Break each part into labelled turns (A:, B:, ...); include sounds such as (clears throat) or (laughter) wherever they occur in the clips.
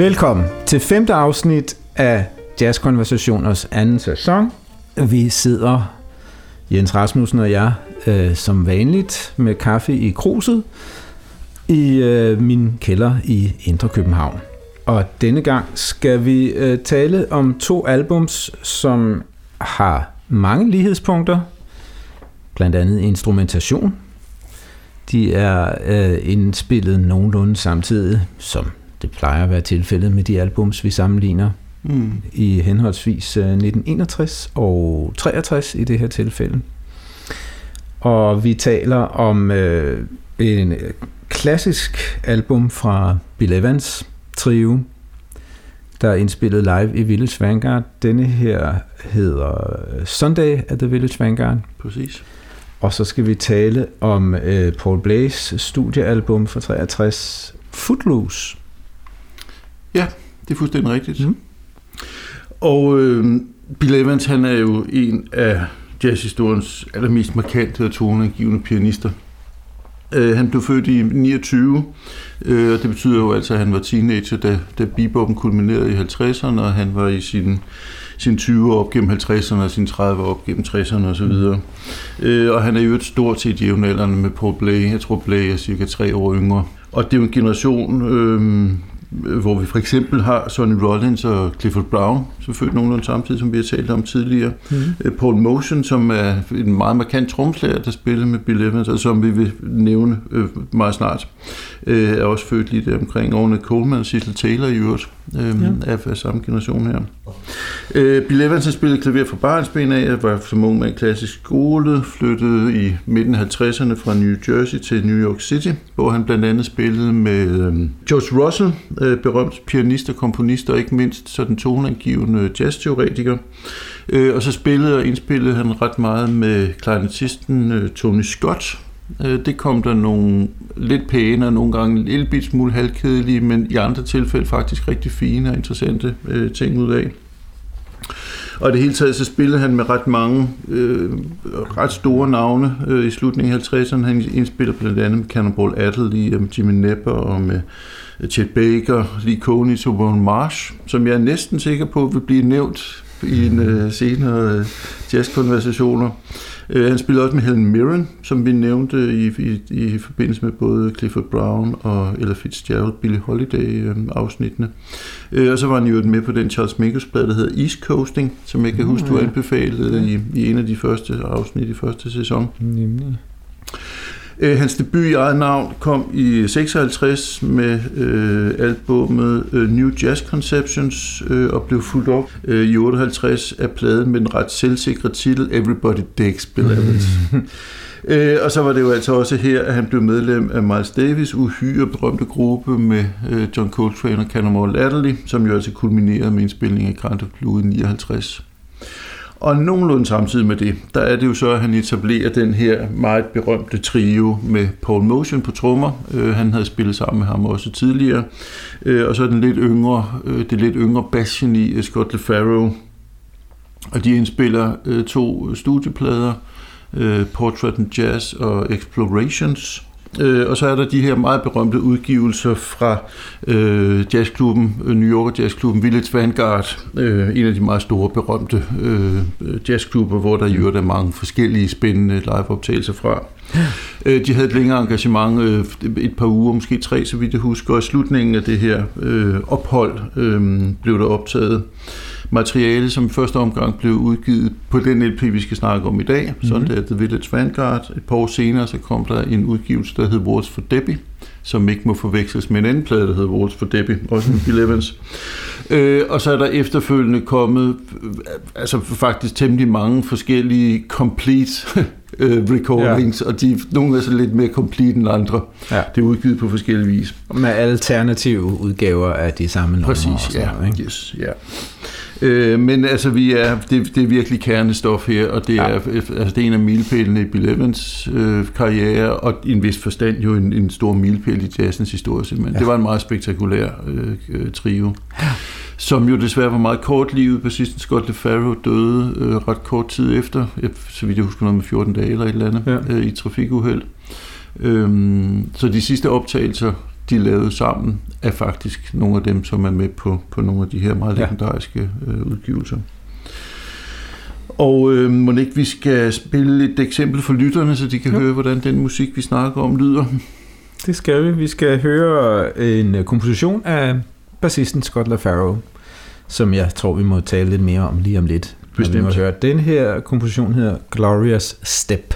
A: Velkommen til femte afsnit af Jazzkonversationers anden sæson. Vi sidder, Jens Rasmussen og jeg, øh, som vanligt med kaffe i kruset i øh, min kælder i Indre København. Og denne gang skal vi øh, tale om to albums, som har mange lighedspunkter, blandt andet instrumentation. De er øh, indspillet nogenlunde samtidig, som det plejer at være tilfældet med de albums, vi sammenligner mm. i henholdsvis 1961 øh, og 63 i det her tilfælde. Og vi taler om øh, en klassisk album fra Bill Evans trio, der er indspillet live i Village Vanguard. Denne her hedder Sunday at the Village Vanguard.
B: Præcis.
A: Og så skal vi tale om øh, Paul Blaze studiealbum fra 63, Footloose.
B: Ja, det er fuldstændig rigtigt. Mm. Og øh, Bill Evans, han er jo en af jazzhistoriens allermest markante og toneangivende pianister. Øh, han blev født i 29, øh, og det betyder jo altså, at han var teenager, da, da beboppen kulminerede i 50'erne, og han var i sin, sin 20 år op gennem 50'erne og sin 30 år op gennem 60'erne osv. Øh, og han er jo et stort set jævnaldrende med Paul Blay. Jeg tror, Blay er cirka tre år yngre. Og det er jo en generation, øh, hvor vi for eksempel har Sonny Rollins og Clifford Brown, som født nogenlunde samtidig, som vi har talt om tidligere. Mm. Paul Motion, som er en meget markant tromslager, der spiller med Bill Evans, og som vi vil nævne øh, meget snart, øh, er også født lige der omkring. Og Coleman og Cecil Taylor i øvrigt øh, ja. af, af samme generation her. Øh, Bill Evans har spillet klaver fra barnsben af, var som ung en klassisk skole, flyttede i midten af 50'erne fra New Jersey til New York City, hvor han blandt andet spillede med øh, George Russell, øh, berømt pianist og komponist, og ikke mindst sådan toneangivende jazzteoretiker. Øh, og så spillede og indspillede han ret meget med klarinettisten øh, Tony Scott, Øh, det kom der nogle lidt pæne og nogle gange en lille bit smule halvkedelige, men i andre tilfælde faktisk rigtig fine og interessante øh, ting ud af. Og det hele taget så spillede han med ret mange øh, ret store navne øh, i slutningen af 50'erne. Han indspiller blandt andet med Cannonball Adderley, øh, med Jimmy Nepper og med Chet Baker, Lee Coney, Superman Marsh, som jeg er næsten sikker på vil blive nævnt i en øh, senere øh, jazzkonversationer. Øh, han spillede også med Helen Mirren, som vi nævnte i, i, i forbindelse med både Clifford Brown og Ella Fitzgerald, Billie Holiday-afsnittene. Øh, og så var han jo med på den Charles Mingus-plade, der hedder East Coasting, som jeg kan huske, du anbefalede i, i en af de første afsnit i første sæson. Nemlig. Øh, hans debut i eget navn kom i 56 med øh, albumet øh, New Jazz Conceptions øh, og blev fuldt op øh, i 58 af pladen med den ret selvsikre titel Everybody Digs Bill Evans. (laughs) Øh, og så var det jo altså også her, at han blev medlem af Miles Davis' uhyre berømte gruppe med øh, John Coltrane og Cannonball Adderley, som jo altså kulminerede med indspilning af Grand Blue i 59. Og nogenlunde samtidig med det, der er det jo så, at han etablerer den her meget berømte trio med Paul Motion på trommer. Øh, han havde spillet sammen med ham også tidligere. Øh, og så den lidt yngre, øh, det lidt yngre basgeni øh, Scott LeFarrow. Og de indspiller øh, to studieplader, øh, Portrait and Jazz og Explorations. Øh, og så er der de her meget berømte udgivelser fra øh, jazzklubben, øh, New Yorker jazzklubben Village Vanguard, øh, en af de meget store berømte øh, jazzklubber, hvor der jo er mange forskellige spændende liveoptagelser fra. Øh, de havde et længere engagement, øh, et par uger, måske tre, så vidt jeg husker, og i slutningen af det her øh, ophold øh, blev der optaget materiale, som i første omgang blev udgivet på den LP, vi skal snakke om i dag, mm-hmm. sådan det er The Village Vanguard. Et par år senere, så kom der en udgivelse, der hed Words for Debbie, som ikke må forveksles med en anden plade, der hedder Words for Debbie, også med Bill Evans. Øh, og så er der efterfølgende kommet altså faktisk temmelig mange forskellige complete (laughs) øh, recordings, ja. og de, nogle er så lidt mere complete end andre. Ja. Det er udgivet på forskellige vis.
A: Med alternative udgaver af de samme numre.
B: Præcis, ja. Noget, ikke? Yes, ja. Øh, men altså, vi er, det, det er virkelig kernestof her, og det, ja. er, altså, det er en af milepælene i Bill Evans øh, karriere, og i en vis forstand jo en, en stor milepæl i jazzens historie simpelthen. Ja. Det var en meget spektakulær øh, øh, trio. Ja som jo desværre var meget kort livet. Bassisten Scott LeFaro døde øh, ret kort tid efter, så vidt jeg husker noget med 14 dage eller et eller andet, ja. øh, i trafikuheld. Øhm, så de sidste optagelser, de lavede sammen, er faktisk nogle af dem, som er med på, på nogle af de her meget legendariske øh, udgivelser. Og øh, må ikke vi skal spille et eksempel for lytterne, så de kan ja. høre, hvordan den musik, vi snakker om, lyder.
A: Det skal vi. Vi skal høre en komposition af bassisten Scott LaFaro, som jeg tror, vi må tale lidt mere om lige om lidt. Bestemt. Vi må høre. Den her komposition hedder Glorious Step.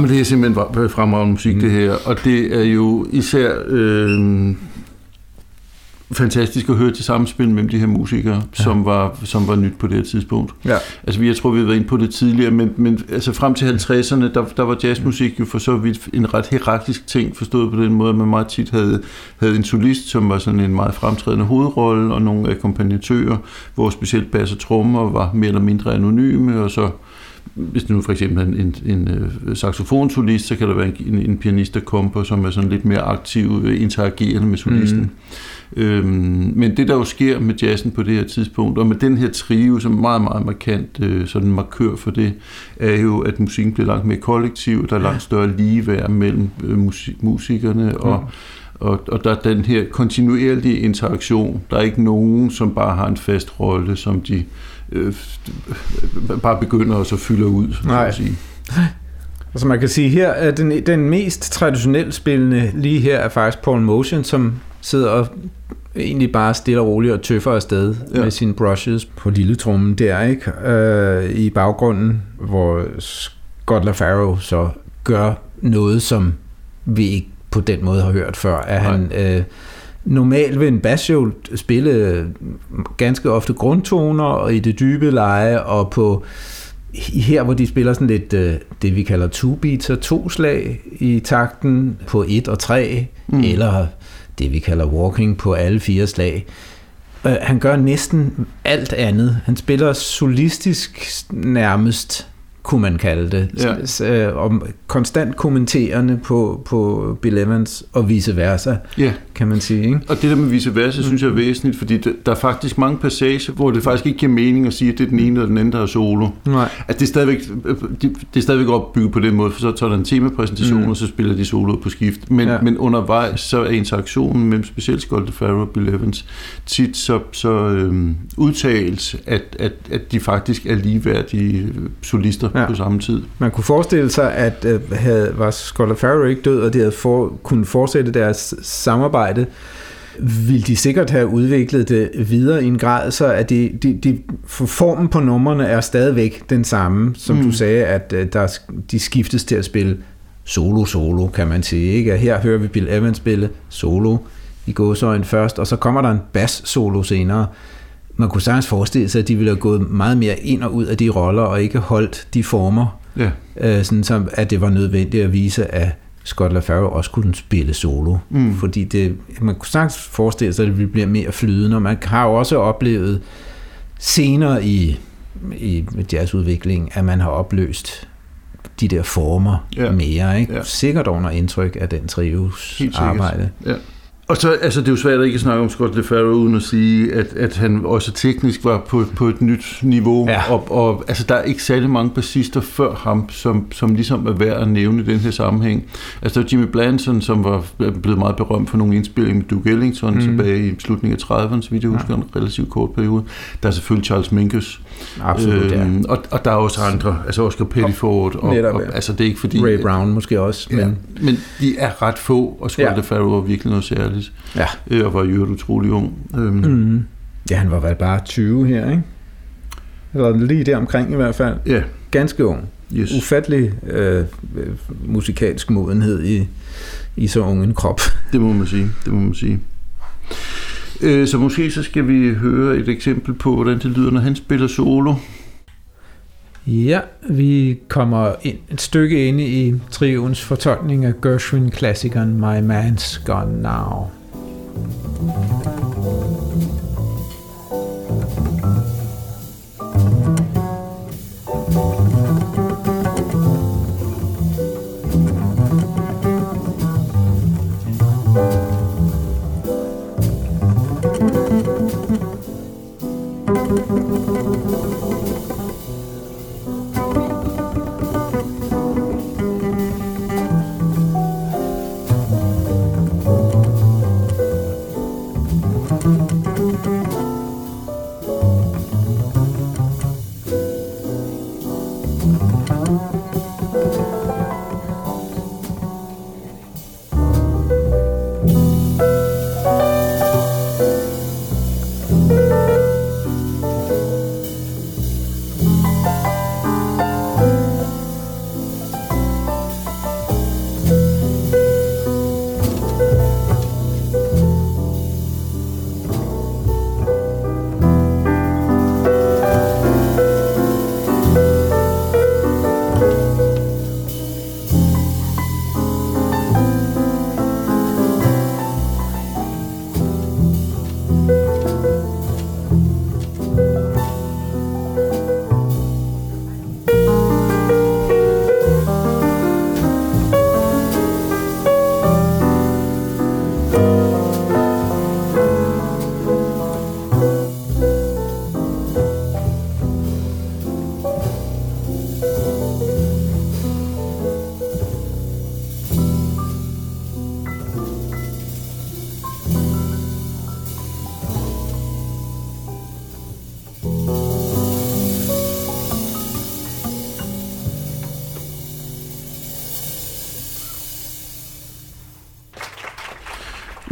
B: Jamen, det er simpelthen fremragende musik, mm. det her. Og det er jo især øh, fantastisk at høre til samspil mellem de her musikere, ja. som, var, som var nyt på det her tidspunkt. Ja. Altså, jeg tror, vi har været inde på det tidligere, men, men altså, frem til 50'erne, der, der var jazzmusik jo for så vidt en ret hierarkisk ting, forstået på den måde, at man meget tit havde, havde en solist, som var sådan en meget fremtrædende hovedrolle, og nogle akkompagnatører, hvor specielt bass og trommer var mere eller mindre anonyme, og så hvis det nu for eksempel er en, en, en øh, saxofonsolist, så kan der være en, en pianist, der kommer på, som er sådan lidt mere aktiv, øh, interagerende med solisten. Mm. Øhm, men det, der jo sker med jazzen på det her tidspunkt, og med den her trio, som er meget, meget markant øh, sådan markør for det, er jo, at musikken bliver langt mere kollektiv, der er langt større ligeværd mellem øh, musik, musikerne, og, mm. og, og der er den her kontinuerlige interaktion. Der er ikke nogen, som bare har en fast rolle, som de øh, bare begynder og så fylder ud, så Nej. at sige.
A: Altså man kan sige her, at den, den mest traditionelt spillende lige her er faktisk Paul Motion, som sidder og egentlig bare stille og roligt og tøffer afsted ja. med sine brushes på lille trummen der, ikke? Øh, I baggrunden, hvor Scott LaFaro så gør noget, som vi ikke på den måde har hørt før, at Nej. han øh, normalt vil en bass spille ganske ofte grundtoner og i det dybe leje og på her hvor de spiller sådan lidt øh, det vi kalder two beats og to slag i takten på 1 og 3 mm. eller det vi kalder walking på alle fire slag. Øh, han gør næsten alt andet. Han spiller solistisk nærmest kunne man kalde det, ja. øh, om konstant kommenterende på, på Bill Evans og vice versa, ja. kan man sige. Ikke?
B: Og det der med vice versa, mm. synes jeg er væsentligt, fordi der er faktisk mange passager, hvor det faktisk ikke giver mening at sige, at det er den ene eller den anden, der er solo. Nej. At det er stadigvæk, det er stadigvæk opbygget på den måde, for så tager der en temapræsentation, mm. og så spiller de solo på skift. Men, ja. men undervejs, så er interaktionen mellem specielt Skolde Farrow og Bill Evans tit så, så øhm, udtalt, at, at, at de faktisk er ligeværdige solister ja. På samme tid.
A: Man kunne forestille sig, at øh, havde, var Scott Farrow ikke død, og de havde for, kunne fortsætte deres samarbejde, ville de sikkert have udviklet det videre i en grad, så at de, de, de, formen på numrene er stadigvæk den samme, som mm. du sagde, at øh, der, de skiftes til at spille solo-solo, kan man sige. Ikke? Her hører vi Bill Evans spille solo i gåsøjen først, og så kommer der en bass-solo senere. Man kunne sagtens forestille sig, at de ville have gået meget mere ind og ud af de roller, og ikke holdt de former,
B: Ja.
A: øh, sådan som, at det var nødvendigt at vise, at Scott LaFaro også kunne spille solo.
B: Mm.
A: Fordi det, man kunne sagtens forestille sig, at det bliver mere flydende, og man har jo også oplevet senere i, i jazzudviklingen, at man har opløst de der former
B: Ja.
A: mere. Ikke?
B: Ja.
A: Sikkert under indtryk af den
B: sikkert.
A: arbejde.
B: Ja. Og så, altså det er jo svært at ikke snakke om Scott LeFaro uden at sige, at, at han også teknisk var på, på et nyt niveau.
A: Ja.
B: Og, og altså der er ikke særlig mange bassister før ham, som, som ligesom er værd at nævne i den her sammenhæng. Altså der er Jimmy Blanson, som var blevet meget berømt for nogle indspillinger med Duke Ellington mm. tilbage i slutningen af 30'erne, så vidt jeg husker, en relativt kort periode. Der er selvfølgelig Charles Mingus.
A: Absolut, ja.
B: Øhm, og, og der er også andre, altså Oscar Pettiford. Og,
A: Netop,
B: og,
A: ja.
B: altså det er ikke fordi...
A: Ray Brown måske også.
B: Ja,
A: Men,
B: men de er ret få, og Scott
A: Ja.
B: LeFaro var virkelig noget særligt.
A: Ja.
B: Øh, og var i øvrigt utrolig ung. Øhm,
A: Mm. ja, han var vel bare 20 her, ikke? Eller lige der omkring i hvert fald.
B: Ja,
A: Ganske ung.
B: yes.
A: Ufattelig øh, musikalsk modenhed i, i så ung en krop.
B: det må man sige. Det må man sige. Øh, så måske så skal vi høre et eksempel på, hvordan det lyder, når han spiller solo.
A: Ja, vi kommer ind, et stykke inde i trioens fortolkning af Gershwin-klassikeren My Man's Gone Now.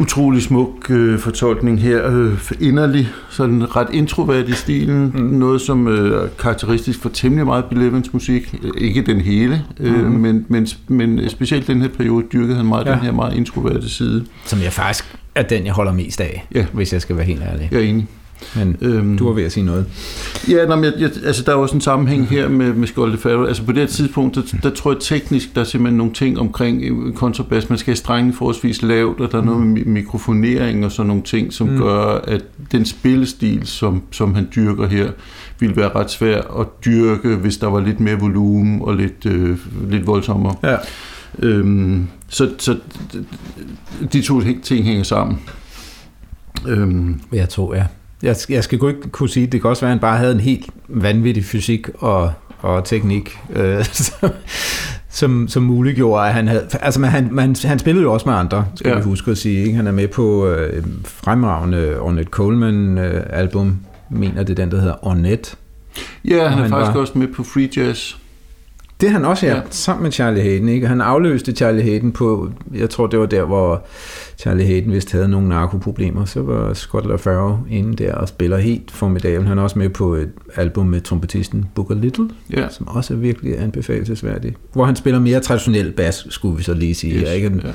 B: Utrolig smuk øh, fortolkning her. Øh, inderlig, sådan ret introvert i stilen. Mm. Noget, som øh, er karakteristisk for temmelig meget Bill Evans musik. Øh, Ikke den hele, øh,
A: Mhm.
B: men, men, men specielt den her periode dyrkede han meget. Ja. den her meget introverte side.
A: Som jeg faktisk er den, jeg holder mest af,
B: Ja.
A: hvis jeg skal være helt ærlig.
B: Jeg er enig.
A: Men
B: Øhm,
A: du var ved at sige noget.
B: Ja, nå, men jeg, jeg, altså, der er også en sammenhæng her med, med Scott LeFaro. Altså på det her tidspunkt, der, der tror jeg teknisk, der er simpelthen nogle ting omkring øh, kontrabas. Man skal have strengen forholdsvis lavt, og der er noget med mi- mikrofonering og sådan nogle ting, som. Mm. gør, at den spillestil, som, som han dyrker her, ville være ret svær at dyrke, hvis der var lidt mere volumen og lidt, øh, lidt voldsommere.
A: Ja.
B: Øhm, så, så de to ting hænger sammen. Øhm,
A: Jeg tror, ja. Jeg, jeg skal godt ikke kunne sige, det kan også være, at han bare havde en helt vanvittig fysik og, og teknik, øh, (laughs) som, som, som muliggjorde, at han havde... Altså, man, han, man, han spillede jo også med andre, skal
B: Ja.
A: vi huske at sige. Ikke? Han er med på øh, fremragende Ornette Coleman-album, mener det den, der hedder Ornette.
B: ja, han er
A: han
B: faktisk
A: var-
B: også med på Free Jazz.
A: Det er han også, ja,
B: Ja.
A: sammen med Charlie Hayden. Ikke? Han afløste Charlie Hayden på, jeg tror det var der, hvor Charlie Hayden vist havde nogle narkoproblemer. Så var Scott LaFaro inde der og spiller helt formidabel. Han er også med på et album med trompetisten Booker Little,
B: Ja.
A: som også er virkelig anbefalesværdigt. Hvor han spiller mere traditionel bas, skulle vi så lige sige.
B: Yes.
A: Ikke?
B: ja.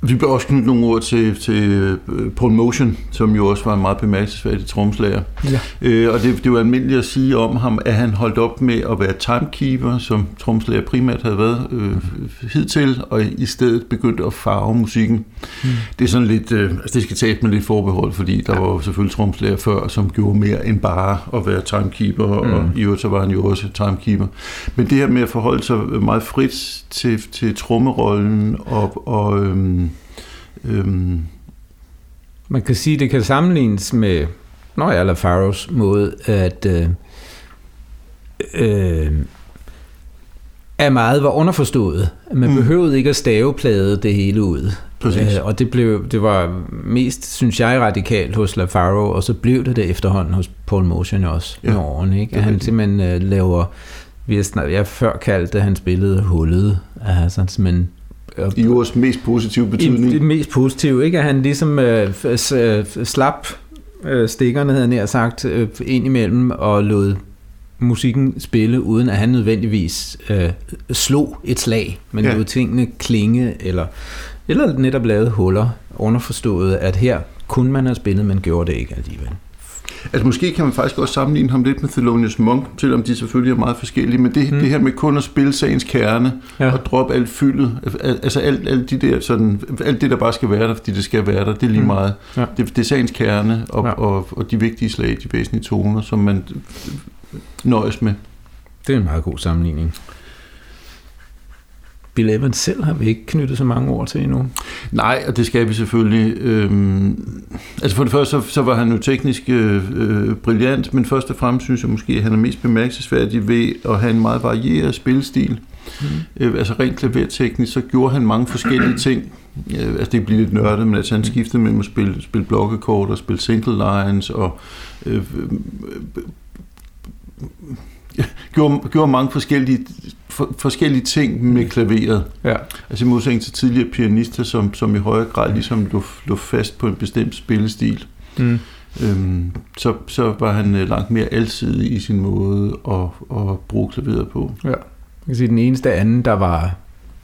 B: Vi bør også knytte nogle ord til, til øh, Paul Motion, som jo også var en meget bemærkelsesværdig tromslager.
A: Ja.
B: Øh, og det, det jo almindeligt at sige om ham, at han holdt op med at være timekeeper, som tromslager primært havde været øh, hidtil, og i stedet begyndte at farve musikken. Mm. Det er sådan lidt, øh, altså det skal tages med lidt forbehold, fordi der ja. var jo selvfølgelig tromslager før, som gjorde mere end bare at være timekeeper, mm. og i øvrigt så var han jo også timekeeper. Men det her med at forholde sig meget frit til, til trommerollen og, og øhm, øhm,
A: Man kan sige, at det kan sammenlignes med Nå ja, LaFaros måde, at øh, øh, at meget var underforstået. Man
B: Mm.
A: behøvede ikke at staveplade det hele ud.
B: Præcis.
A: Øh, og det, blev, det var mest, synes jeg, radikalt hos LaFaro, og så blev det det efterhånden hos Paul Motion også
B: Ja,
A: med årene. Ikke? At han simpelthen øh, laver, vi har snart, jeg før kaldt det, hans billede hullet. Altså, men
B: i ordets mest positive
A: i
B: betydning.
A: det mest positive, ikke? At han ligesom øh, øh, slap øh, stikkerne, havde nær sagt, øh, ind imellem og lod musikken spille, uden at han nødvendigvis øh, slog et slag, men
B: ja.
A: lod tingene klinge, eller, eller netop lavede huller, underforstået, at her kunne man have spillet, men gjorde det ikke alligevel.
B: Altså måske kan man faktisk også sammenligne ham lidt med Thelonious Monk, selvom de selvfølgelig er meget forskellige, men det, mm. Det her med kun at spille sagens kerne ja. Og droppe alt fyldet, al- altså alt, alt, de der, sådan, alt det, der bare skal være der, fordi det skal være der, det er lige
A: Mm.
B: meget.
A: Ja.
B: Det, det er sagens kerne og. Ja. og, og de vigtige slag, de væsentlige toner, som man nøjes med.
A: Det er en meget god sammenligning. Bill Evans selv har vi ikke knyttet så mange ord til endnu.
B: Nej, og det skal vi selvfølgelig. Øhm, altså for det første, så, så var han jo teknisk øh, øh, brilliant, men først og fremmest synes jeg måske, at han er mest bemærkelsesværdig ved at have en meget varieret spillestil. Mm. Øh, altså rent klaverteknisk, så gjorde han mange forskellige (clears throat) ting. Øh, altså det bliver lidt nørdet, men altså han skiftede mellem at spille, spille blokkekort og spille single lines og øh, øh, øh, gjorde, gjorde mange forskellige, for, forskellige ting med klaveret.
A: Ja.
B: Altså i modsætning til tidligere pianister, som, som i højere grad ligesom lå, lå fast på en bestemt spillestil,
A: Mm.
B: øhm, så, så var han øh, langt mere alsidig i sin måde at, at bruge klaveret på.
A: Ja. Jeg kan sige, den eneste anden, der var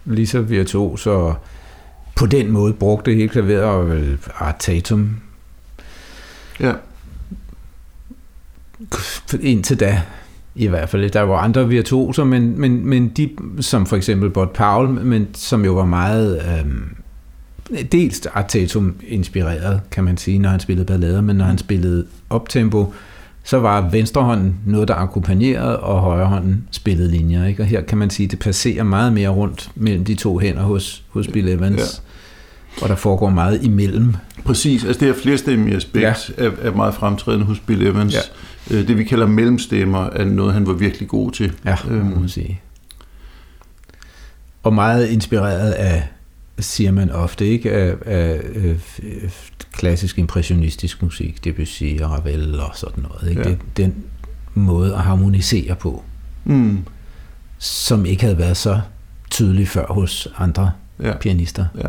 A: lige så virtuos og på den måde brugte hele klaveret, var vel Art Tatum.
B: Ja,
A: Indtil da, i hvert fald. Der var andre virtuoser, men, men, men de, som for eksempel Bud Powell, men som jo var meget... Øhm, dels Art Tatum inspireret, kan man sige, når han spillede ballader, men når han spillede optempo, så var venstrehånden noget, der akkompagnerede, og højrehånden spillede linjer. Ikke? Og her kan man sige, at det passerer meget mere rundt mellem de to hænder hos, hos Bill Evans. Ja. Og der foregår meget imellem.
B: præcis. Altså det her flerstemmige aspekt ja. er, er meget fremtrædende hos Bill Evans. Ja. Det vi kalder mellemstemmer er noget, han var virkelig god til.
A: Ja,
B: Øhm.
A: må man sige. Og meget inspireret af, siger man ofte, ikke? Af, af, af, af klassisk impressionistisk musik, Debussy og Ravel og sådan noget. Ikke?
B: Ja.
A: Det, den måde at harmonisere på,
B: Mm.
A: som ikke havde været så tydelig før hos andre
B: Ja.
A: pianister.
B: Ja.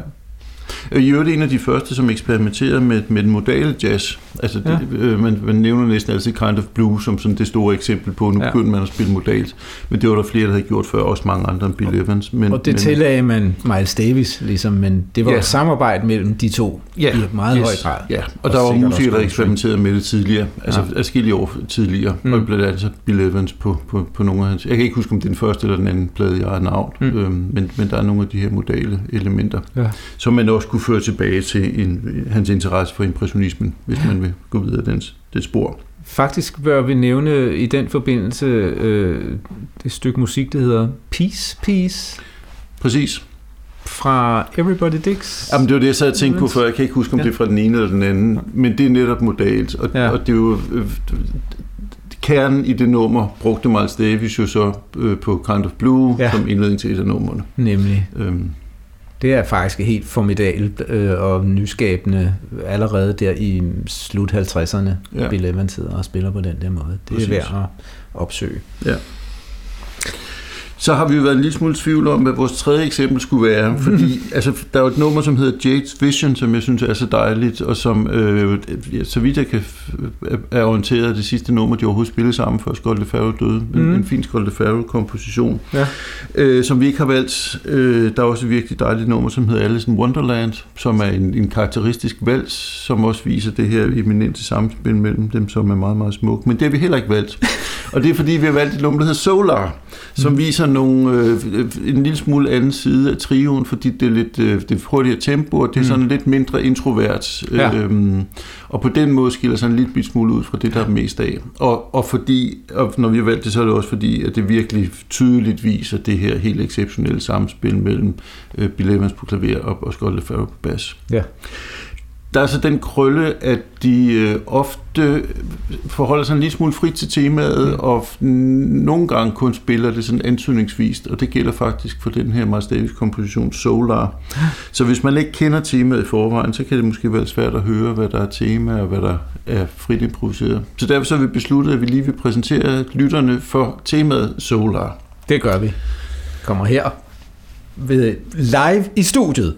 B: I øvrigt en af de første, som eksperimenterede med, med den modale jazz. Altså, det, ja. øh, man, man nævner næsten altid Kind of Blue som sådan det store eksempel på, nu ja. Begyndte man at spille modalt. Men det var der flere, der havde gjort før, også mange andre end Bill Evans. Men,
A: Og det
B: men,
A: tillagde man Miles Davis, ligesom, men det var
B: Ja.
A: et samarbejde mellem de to
B: Ja,
A: i meget
B: yes.
A: høj grad.
B: Ja, og,
A: Og
B: der var musikere, der eksperimenterede med det tidligere, altså ja. Adskillige år tidligere, mm. Og blandt andet så Bill Evans på, på, på nogle af hans, jeg kan ikke huske, om det er den første eller den anden plade, jeg har navn. Mm. øhm, men, men der er nogle af de her modale elementer,
A: Ja.
B: som man også kunne føre tilbage til en, hans interesse for impressionismen, hvis man vil gå videre den, det spor.
A: Faktisk bør vi nævne i den forbindelse øh, det stykke musik, der hedder Peace Peace
B: Præcis.
A: fra Everybody Dicks.
B: Jamen, det var det, jeg sad og tænkte på før. Jeg kan ikke huske, om
A: Ja.
B: det er fra den ene eller den anden, men det er netop modalt, og, ja. Og det er jo... Øh, kernen i det nummer brugte Miles Davis jo så øh, på Kind of Blue. Ja. som indledning til et af numrene.
A: Nemlig.
B: Øhm,
A: Det er faktisk helt formidabelt øh, og nyskabende allerede der i slut 50'erne.
B: Ja.
A: Ja. Bill Evans sidder og spiller på den der måde. Det
B: Præcis.
A: er værd at opsøge.
B: Så har vi jo været en lille smule tvivl om, hvad vores tredje eksempel skulle være, fordi altså, der er jo et nummer, som hedder Jade's Vision, som jeg synes er så dejligt, og som, øh, så vidt jeg kan er orienteret det sidste nummer, de overhovedet spillede sammen, før Scott LeFaro døde. Mm. En, en fin Scott LeFaro-komposition, ja. øh, som vi ikke har valgt. Øh, der er også et virkelig dejligt nummer, som hedder Alice in Wonderland, som er en, en karakteristisk vals, som også viser det her eminente samspil mellem dem, som er meget, meget smuk. Men det har vi heller ikke valgt. (laughs) Og det er fordi, vi har valgt et nummer, der hedder Solar, som mm. viser nogle, øh, en lille smule anden side af trioen, fordi det er lidt øh, det er hurtigere tempo, og det er mm. sådan lidt mindre introvert. Ja. Øhm, og på den måde skiller sig en lille smule ud fra det, der er mest af. Og, og fordi, og når vi har valgt det, så er det også fordi, at det virkelig tydeligt viser det her helt exceptionelle samspil mellem øh, Bill Evans på klaver og, og Scott LeFaro på bas. Ja. Der er så den krølle, at de øh, ofte forholder sig en lille smule frit til temaet, mm. og nogle gange kun spiller det sådan antydningsvist, og det gælder faktisk for den her Miles Davis komposition Solar. Så hvis man ikke kender temaet i forvejen, så kan det måske være svært at høre, hvad der er tema, og hvad der er frit improviseret. Så derfor så har vi besluttet, at vi lige vil præsentere lytterne for temaet Solar.
A: Det gør vi. Kommer her ved live i studiet.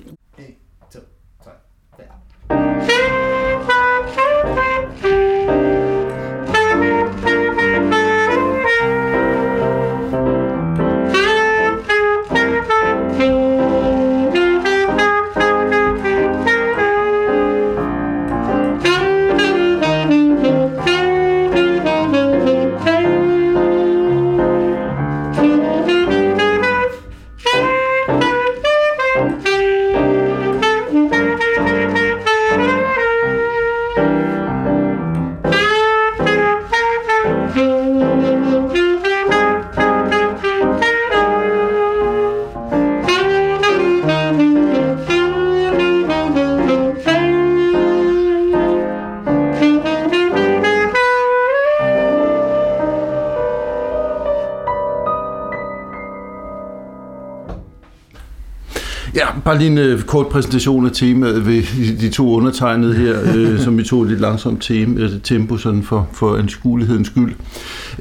B: Bare lige en øh, kort præsentation af temaet ved de to undertegnede her, (laughs) øh, som vi tog lidt langsomt tema, altså tempo sådan for, for anskuelighedens skyld.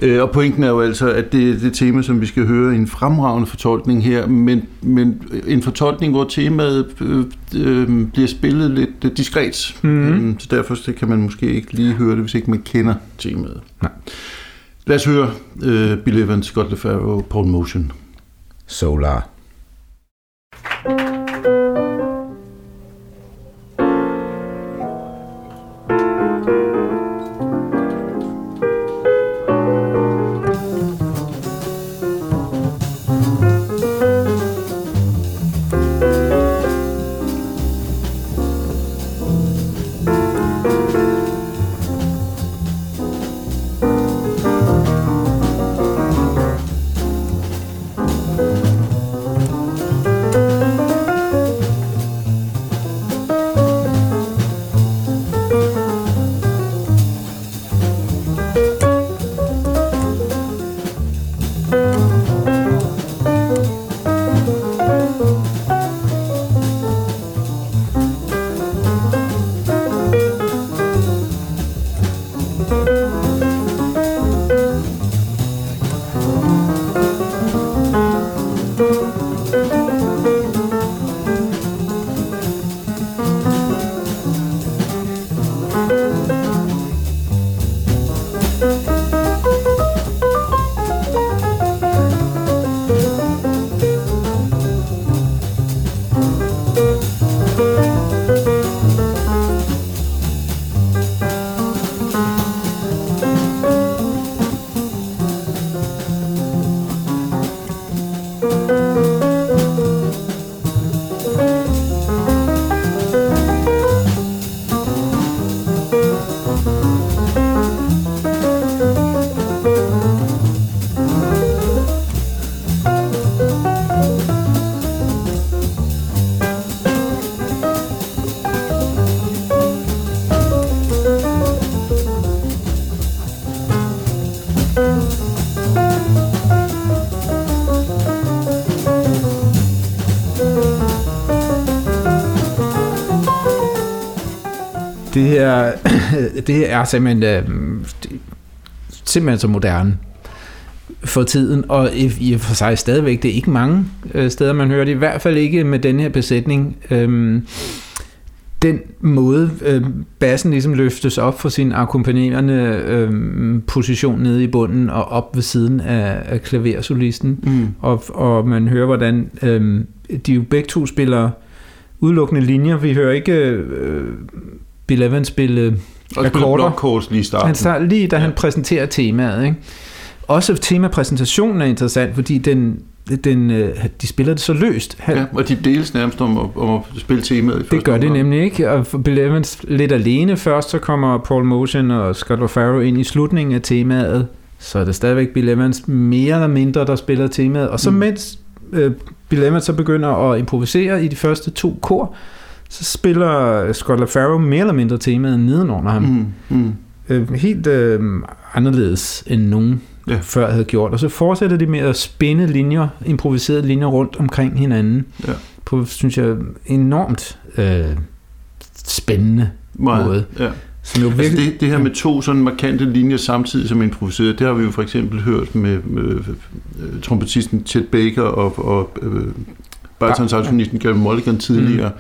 B: Øh, og pointen er jo altså, at det er det tema, som vi skal høre i en fremragende fortolkning her, men, men en fortolkning, hvor temaet øh, øh, bliver spillet lidt diskret. Mm-hmm. Øh, så derfor så kan man måske ikke lige høre det, hvis ikke man kender temaet. Nej. Lad os høre øh, Bill Evans, Scott LeFaro, Paul Motion.
A: Solar. Det er simpelthen, øh, simpelthen så moderne. for tiden, og i, i og for sig stadigvæk, det er ikke mange øh, steder, man hører det, i hvert fald ikke med den her besætning. Øhm, den måde, øh, bassen ligesom løftes op for sin akkompagnerende øh, position nede i bunden og op ved siden af, af klaversolisten, mm. og, og man hører, hvordan øh, de jo begge to spiller udelukkende linjer. Vi hører ikke øh, Bill Evans spille
B: og akkorder. lige i starten.
A: Han starter lige, da ja. han præsenterer temaet. Ikke? Også temapræsentationen er interessant, fordi den, den, øh, de spiller det så løst.
B: Han, ja, og de deles nærmest om at, om at spille temaet.
A: I det gør det nemlig ikke, og Bill Evans lidt alene først, så kommer Paul Motion og Scott LaFaro ind i slutningen af temaet, så er det stadigvæk Bill Evans mere eller mindre, der spiller temaet, og så mm. mens øh, Bill Evans så begynder at improvisere i de første to kor, så spiller Scott LaFaro mere eller mindre temaet nedenunder ham. Mm. Mm. Øh, helt øh, anderledes end nogen ja. før havde gjort. Og så fortsætter de med at spænde linjer, improviserede linjer rundt omkring hinanden. Ja. På, synes jeg, enormt øh, spændende Meget, måde. Ja.
B: Som jo altså, virkelig, altså det, det her med to sådan markante linjer samtidig som improviseret, det har vi jo for eksempel hørt med, med, med øh, trompetisten Chet Baker og, og øh, Barton-saxonisten Gary Mulligan tidligere.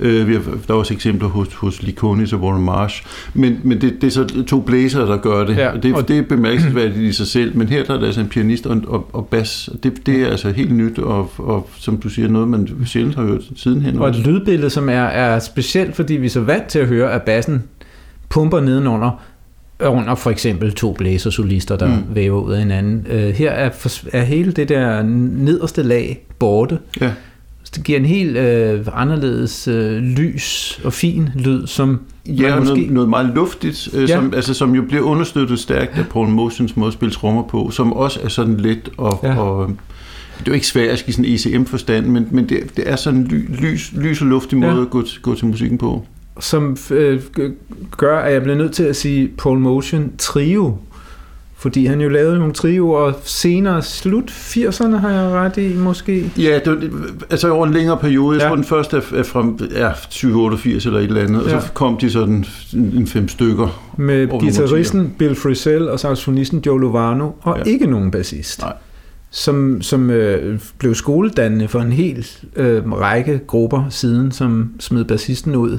B: Mm. Øh, vi har, der er også eksempler hos, hos Likonis og Warren Marsh. Men, men det, det er så to blæser, der gør det. Ja. Og det, og det er bemærkelsesværdigt i sig selv. Men her der er der altså en pianist og, og, og bas. Det, det er altså helt nyt, og, og som du siger, noget man sjældent har hørt sidenhen.
A: Og et lydbillede, som er, er specielt, fordi vi er så vant til at høre, at bassen pumper nedenunder, under for eksempel to blæsersolister, der mm. væver ud af hinanden. Uh, her er, er hele det der nederste lag borte. Ja det giver en helt øh, anderledes øh, lys og fin lyd, som
B: Ja, måske... noget, noget meget luftigt, øh, ja. som, altså, som jo bliver understøttet stærkt af Paul Motions måde at spille trommer på, som også er sådan let og, ja. og det er jo ikke svært i sådan en ECM-forstand, men, men det, det er sådan en ly, lys, lys og luftig måde ja. at gå, gå til musikken på.
A: Som øh, gør, at jeg bliver nødt til at sige Paul Motion trio, fordi han jo lavede nogle trioer senere, slut 80'erne har jeg ret i, måske?
B: Ja, det var, altså over en længere periode. Jeg ja. tror, den første er fra ja, 87 eller et eller andet, ja. og så kom de sådan en fem stykker.
A: Med gitarristen Bill Frisell og saxofonisten Joe Lovano, og ja. ikke nogen bassist. Nej som, som øh, blev skoledannende for en hel øh, række grupper siden, som smed bassisten ud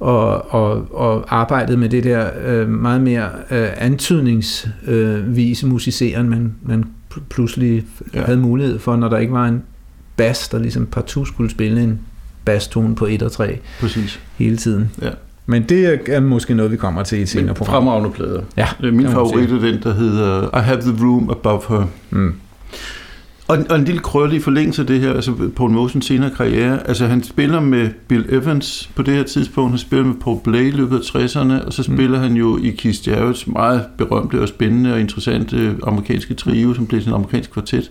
A: og, og, og arbejdede med det der øh, meget mere øh, antydningsvise øh, musiceren, man, man pludselig ja. havde mulighed for, når der ikke var en bas, der ligesom partout skulle spille en basstone på 1 og 3
B: Præcis.
A: hele tiden. Ja. Men det er måske noget, vi kommer til i et senere program.
B: Fremragende plader. Ja, Min favorit er den, der hedder I Have the Room Above Her. Mm. Og, og en lille krølle i forlængelse af det her, altså Paul Motions senere karriere, altså han spiller med Bill Evans på det her tidspunkt, han spiller med Paul Blay i løbet af 60'erne, og så mm. spiller mm. han jo i Keith Jarrett's meget berømte og spændende og interessante amerikanske trio, som blev sådan en amerikansk kvartet.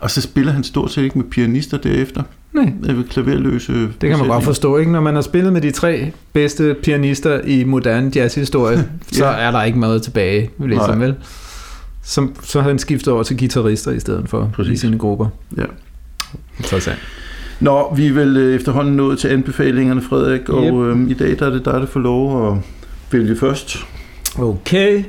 B: Og så spiller han stort set ikke med pianister derefter. Nej. Ved klaverløse
A: Det kan man bare forstå, ikke? Når man har spillet med de tre bedste pianister i moderne jazzhistorie, (laughs) ja. så er der ikke meget tilbage, ligesom, vel? Som, så har han skiftet over til guitarister i stedet for Præcis. i sine grupper. Ja. Interessant.
B: Nå, vi er vel øh, efterhånden nået til anbefalingerne, Frederik, og yep. øhm, i dag der er det dig, der får lov at vælge først.
A: Okay.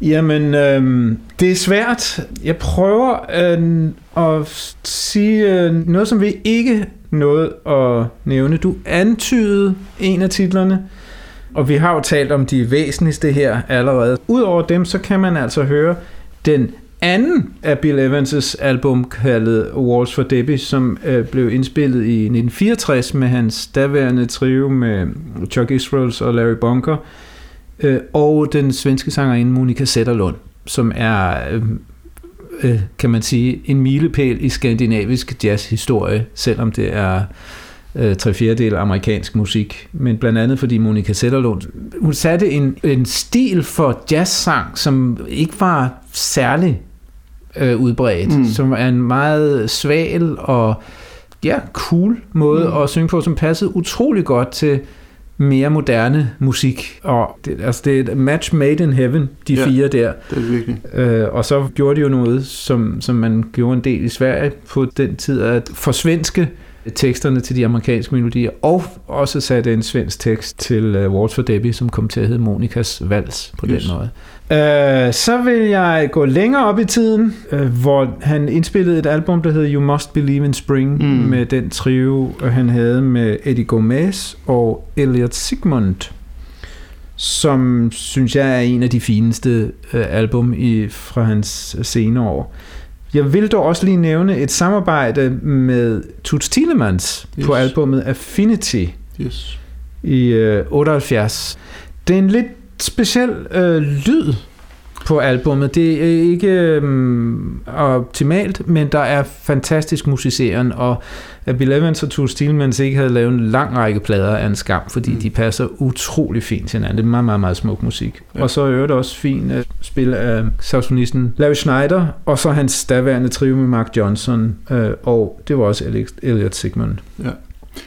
A: Jamen, øhm, det er svært. Jeg prøver øh, at sige øh, noget, som vi ikke nåede at nævne. Du antydede en af titlerne, og vi har jo talt om de væsentligste her allerede. Udover dem, så kan man altså høre den anden af Bill Evans' album kaldet Walls for Debbie, som øh, blev indspillet i 1964 med hans daværende trio med Chuck Israels og Larry Bunker, øh, og den svenske sangerinde Monika Sætterlund, som er, øh, øh, kan man sige, en milepæl i skandinavisk jazzhistorie, selvom det er øh, tre fjerdedel amerikansk musik, men blandt andet fordi Monika Sætterlund, hun satte en, en stil for jazzsang, som ikke var særlig øh, udbredt, mm. som er en meget sval og ja, cool måde mm. at synge på, som passede utrolig godt til mere moderne musik. Og det, altså det er et match made in heaven, de ja, fire der. det
B: er virkelig.
A: Øh, og så gjorde de jo noget, som, som man gjorde en del i Sverige på den tid, at for svenske teksterne til de amerikanske melodier, og også satte en svensk tekst til uh, Waltz for Debbie, som kom til at hedde Monikas Vals på yes. den måde. Uh, så vil jeg gå længere op i tiden, uh, hvor han indspillede et album, der hedder You Must Believe in Spring, mm. med den trio, han havde med Eddie Gomez og Elliot Sigmund som synes jeg er en af de fineste uh, album i, fra hans senere år. Jeg vil dog også lige nævne et samarbejde med Toots Thielemans yes. på albumet Affinity yes. i øh, 78. Det er en lidt speciel øh, lyd på albummet. Det er ikke øh, optimalt, men der er fantastisk musiceren, og at Bill Evans og Tools Steelmans ikke havde lavet en lang række plader af en skam, fordi mm. de passer utrolig fint til hinanden. Det er meget, meget, meget smuk musik. Ja. Og så er det også fint at spille af saxofonisten Larry Schneider, og så hans daværende trio med Mark Johnson, øh, og det var også Elliot Sigmund.
B: Ja.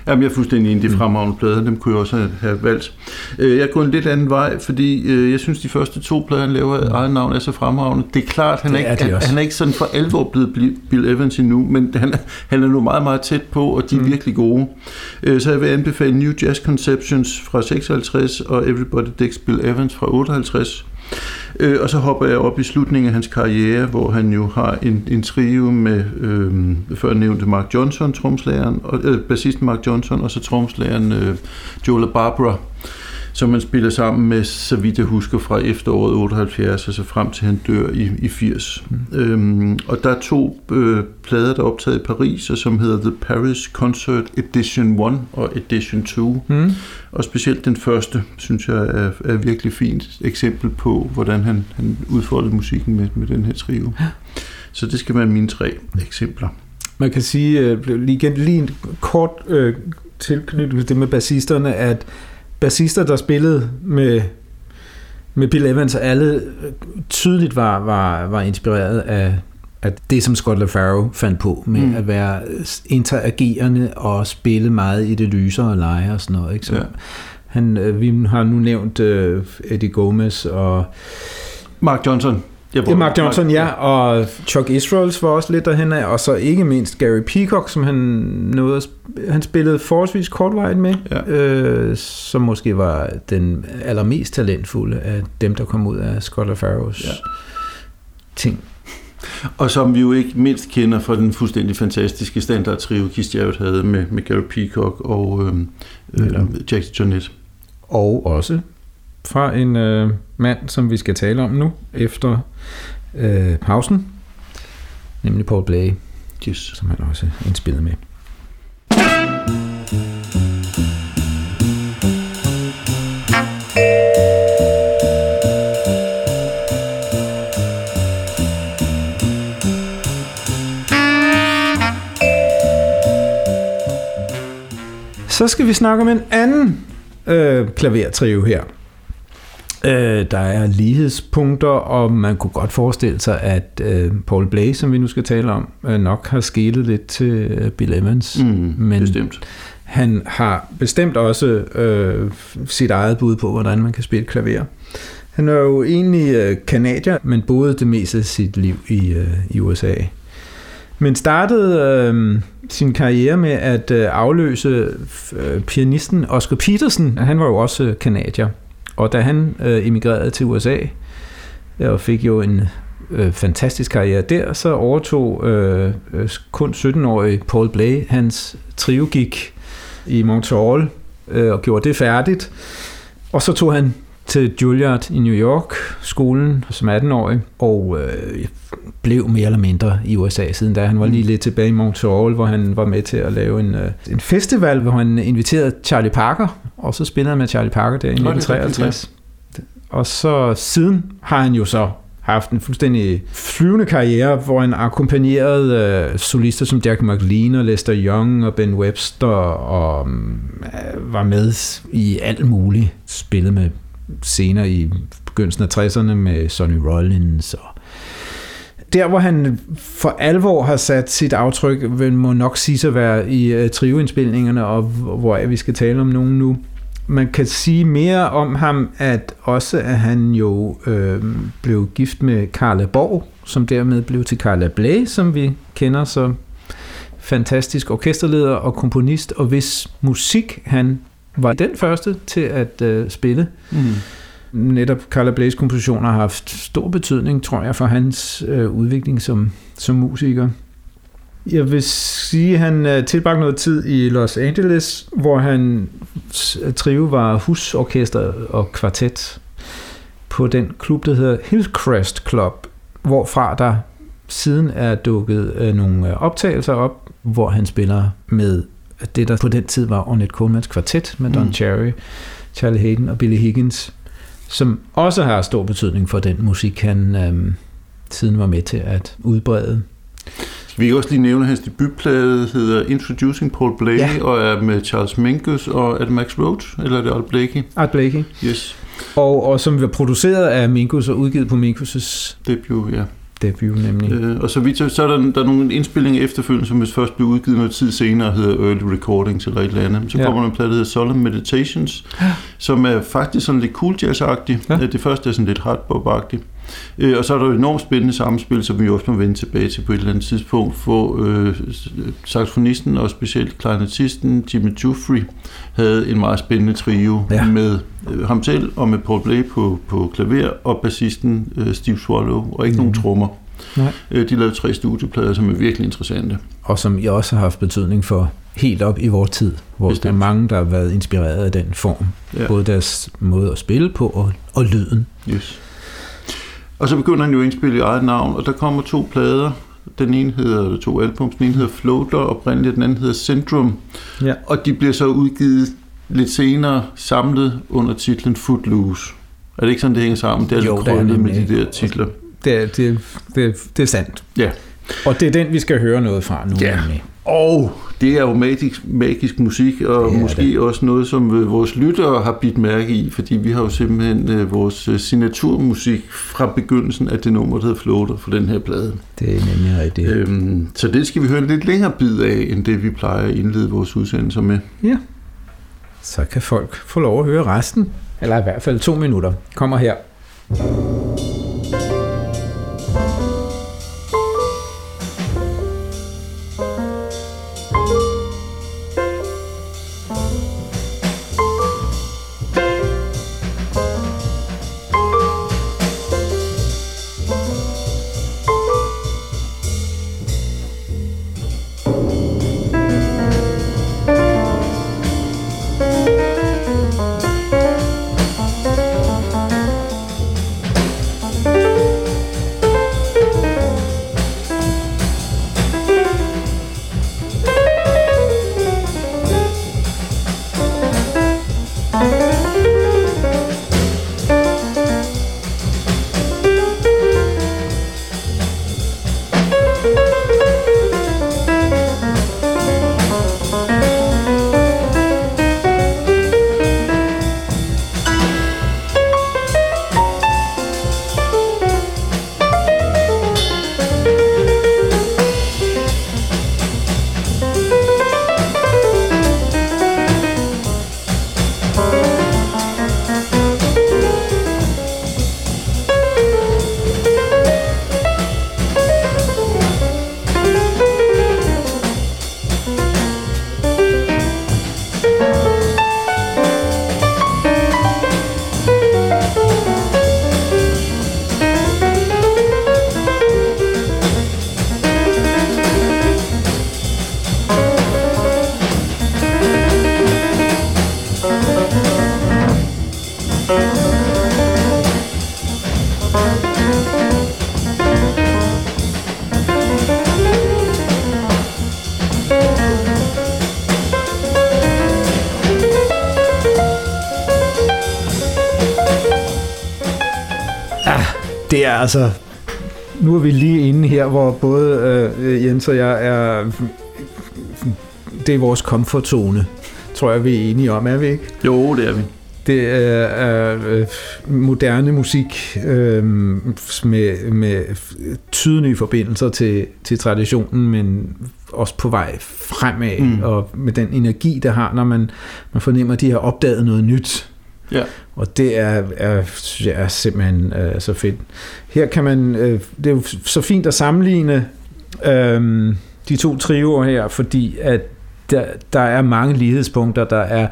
B: Jamen, jeg er fuldstændig enig i de mm. fremragende plader. Dem kunne jeg også have valgt. Øh, jeg går en lidt anden vej, fordi øh, jeg synes, de første to plader, han laver af mm. eget navn, er så fremragende. Det er klart, han er, er, ikke, han, han er ikke sådan for alvor blevet Bill Evans endnu, men han, han er nu meget, meget tæt på, og de er mm. virkelig gode. Øh, så jeg vil anbefale New Jazz Conceptions fra 56 og Everybody Digs Bill Evans fra 58. Øh, og så hopper jeg op i slutningen af hans karriere, hvor han jo har en, en trio med øh, før nævnte Mark Johnson, tromslæren, og, øh, bassisten Mark Johnson, og så tromslæren øh, Joel Barbara som man spiller sammen med, så vidt jeg husker, fra efteråret 78 og så frem til han dør i, i 80. Mm. Øhm, og der er to øh, plader, der er optaget i Paris, og som hedder The Paris Concert Edition 1 og Edition 2. Mm. Og specielt den første, synes jeg, er, er virkelig fint eksempel på, hvordan han, han udfoldede musikken med, med den her trio. Så det skal være mine tre eksempler.
A: Man kan sige, øh, lige, lige en kort øh, tilknytning til det med bassisterne, at bassister, der spillede med, med Bill Evans, alle tydeligt var, var, var inspireret af, af det, som Scott LaFaro fandt på, med mm. at være interagerende og spille meget i det lysere og lege og sådan noget. Ikke? Så ja. han, øh, vi har nu nævnt uh, Eddie Gomez og
B: Mark Johnson.
A: Det er Mark Johnson, ja, og Chuck Israels var også lidt derhen af, og så ikke mindst Gary Peacock, som han nåede, han spillede forholdsvis kortvarigt med, ja. øh, som måske var den allermest talentfulde af dem, der kom ud af Scott Farrows ja. ting.
B: Og som vi jo ikke mindst kender fra den fuldstændig fantastiske standard-trio, Keith Jarrett havde med, med Gary Peacock og øh, øh, Jackson Jonette.
A: Og også fra en øh, mand, som vi skal tale om nu, efter øh, pausen, nemlig Paul Blay, yes. som han også indspillet med. Så skal vi snakke om en anden øh, klavertrio her. Øh, der er lighedspunkter, og man kunne godt forestille sig, at øh, Paul Blay, som vi nu skal tale om, øh, nok har skelet lidt til øh, Bill Evans.
B: Mm, men bestemt.
A: han har bestemt også øh, sit eget bud på, hvordan man kan spille klaver. Han er jo egentlig øh, kanadier, men boede det meste af sit liv i, øh, i USA. Men startede øh, sin karriere med at øh, afløse øh, pianisten Oscar Peterson. Han var jo også kanadier. Og da han øh, emigrerede til USA og fik jo en øh, fantastisk karriere der, så overtog øh, øh kun 17-årige Paul Blay hans trio gik i Montreal øh, og gjorde det færdigt. Og så tog han til Juilliard i New York, skolen som 18-årig, og øh, blev mere eller mindre i USA siden da. Han var lige mm. lidt tilbage i Montreal, hvor han var med til at lave en, øh, en festival, hvor han inviterede Charlie Parker, og så spillede han med Charlie Parker der i 1953. Og så siden har han jo så haft en fuldstændig flyvende karriere, hvor han akkompagnerede øh, solister som Jack McLean og Lester Young og Ben Webster og øh, var med i alt muligt. Spillet med scener i begyndelsen af 60'erne med Sonny Rollins og der, hvor han for alvor har sat sit aftryk, vil må nok sige at være i øh, uh, trioindspilningerne, og hvor vi skal tale om nogen nu. Man kan sige mere om ham, at også at han jo øh, blev gift med Carla Borg, som dermed blev til Carla Blay, som vi kender som fantastisk orkesterleder og komponist, og hvis musik han var den første til at øh, spille. Mm. Netop Carla Blaze kompositioner har haft stor betydning, tror jeg, for hans øh, udvikling som, som musiker. Jeg vil sige, at han øh, tilbragte noget tid i Los Angeles, hvor han trive var husorkester og kvartet på den klub, der hedder Hillcrest Club, hvorfra der siden er dukket øh, nogle øh, optagelser op, hvor han spiller med det, der på den tid var Ornette Colemans kvartet med Don mm. Cherry, Charlie Hayden og Billy Higgins, som også har stor betydning for den musik, han øhm, siden var med til at udbrede.
B: Vi kan også lige nævne, at hans debutplade hedder Introducing Paul Blakey, ja. og er med Charles Mingus, og er det Max Roach, eller er det Art Blakey?
A: Art Blakey.
B: Yes.
A: Og, og som var produceret af Mingus og udgivet på Mingus'
B: debut, ja
A: debut nemlig.
B: Øh, og så vidt så, så er der, der er nogle indspillinger efterfølgende, som hvis først bliver udgivet noget tid senere, hedder Early Recordings eller et eller andet. Så ja. kommer der en plade, der hedder Solemn Meditations, ja. som er faktisk sådan lidt cool jazz-agtig. Ja. Det første er sådan lidt hardbop-agtigt. Øh, og så er der et enormt spændende samspil, som vi også må vende tilbage til på et eller andet tidspunkt, hvor øh, saxofonisten og specielt klarinettisten Jimmy Jufrey havde en meget spændende trio ja. med øh, ham selv og med Paul Blay på, på klaver og bassisten øh, Steve Swallow, og ikke mm. nogen trommer. Nej. Øh, de lavede tre studieplader, som er virkelig interessante.
A: Og som jeg også har haft betydning for helt op i vores tid, hvor Bestemt. der er mange, der har været inspireret af den form. Ja. Både deres måde at spille på og, og lyden.
B: Yes. Og så begynder han jo at indspille i eget navn, og der kommer to plader. Den ene hedder, to albums, den ene hedder Floater, og oprindeligt den anden hedder Syndrome. Ja. Og de bliver så udgivet lidt senere samlet under titlen Footloose. Er det ikke sådan, det hænger sammen? Det er jo, det er med de der titler.
A: Det er, det, det, det er sandt.
B: Ja.
A: Og det er den, vi skal høre noget fra nu.
B: Ja. Og det er jo magisk, magisk musik, og ja, måske det. også noget, som øh, vores lyttere har bidt mærke i, fordi vi har jo simpelthen øh, vores øh, signaturmusik fra begyndelsen af det nummer, der hedder Floater for den her plade.
A: Det er nemlig rigtigt. Øhm,
B: så det skal vi høre en lidt længere bid af, end det vi plejer at indlede vores udsendelser med.
A: Ja. Så kan folk få lov at høre resten, eller i hvert fald to minutter. Kommer her. Altså, nu er vi lige inde her, hvor både øh, Jens og jeg er... Det er vores komfortzone, tror jeg, vi er enige om, er vi ikke?
B: Jo, det er vi.
A: Det er, er øh, moderne musik øh, med, med tydelige forbindelser til, til traditionen, men også på vej fremad, mm. og med den energi, der har, når man, man fornemmer, at de har opdaget noget nyt. Ja. Og det er, er, er simpelthen øh, så fedt. Her kan man, øh, det er jo så fint at sammenligne øh, de to trioer her, fordi at der, der er mange lighedspunkter. Der er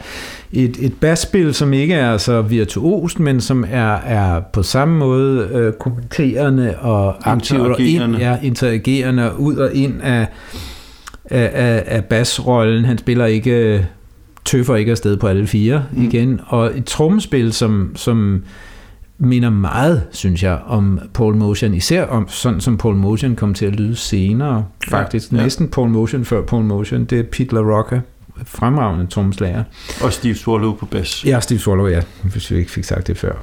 A: et, et basspil, som ikke er så virtuost, men som er, er på samme måde øh, kommenterende og aktiv og ind, ja, interagerende ud og ind af, af, af, af bassrollen. Han spiller ikke tøffer ikke afsted på alle fire mm. igen. Og et trommespil, som, som minder meget, synes jeg, om Paul Motion, især om sådan som Paul Motion kom til at lyde senere, faktisk. Ja, ja. Næsten Paul Motion før Paul Motion, det er Pete LaRocca, fremragende trommeslager.
B: Og Steve Swallow på bas.
A: Ja, Steve Swallow, ja, hvis vi ikke fik sagt det før.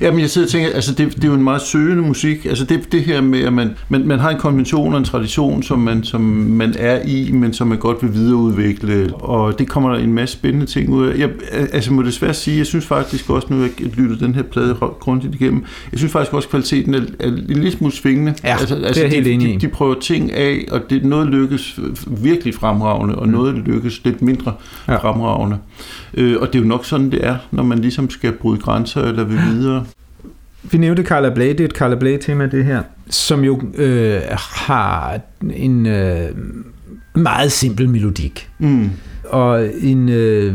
B: Ja, men jeg sidder og tænker, altså det, det er jo en meget søgende musik. Altså det, det her med, at man, man, man har en konvention og en tradition, som man, som man er i, men som man godt vil videreudvikle. Og det kommer der en masse spændende ting ud af. Jeg altså, må desværre sige, jeg synes faktisk også, nu jeg lyttet den her plade grundigt igennem, jeg synes faktisk også, at kvaliteten er, er en lille smule svingende.
A: Ja, altså, det er altså, helt
B: de,
A: enig
B: de, de prøver ting af, og det noget lykkes virkelig fremragende, og mm. noget lykkes lidt mindre ja. fremragende. Øh, og det er jo nok sådan, det er, når man ligesom skal bryde grænser eller vil videre.
A: Vi nævnte Carla Bley, det er et Carla Bley-tema, det her, som jo øh, har en øh, meget simpel melodik. Mm. Og en, øh,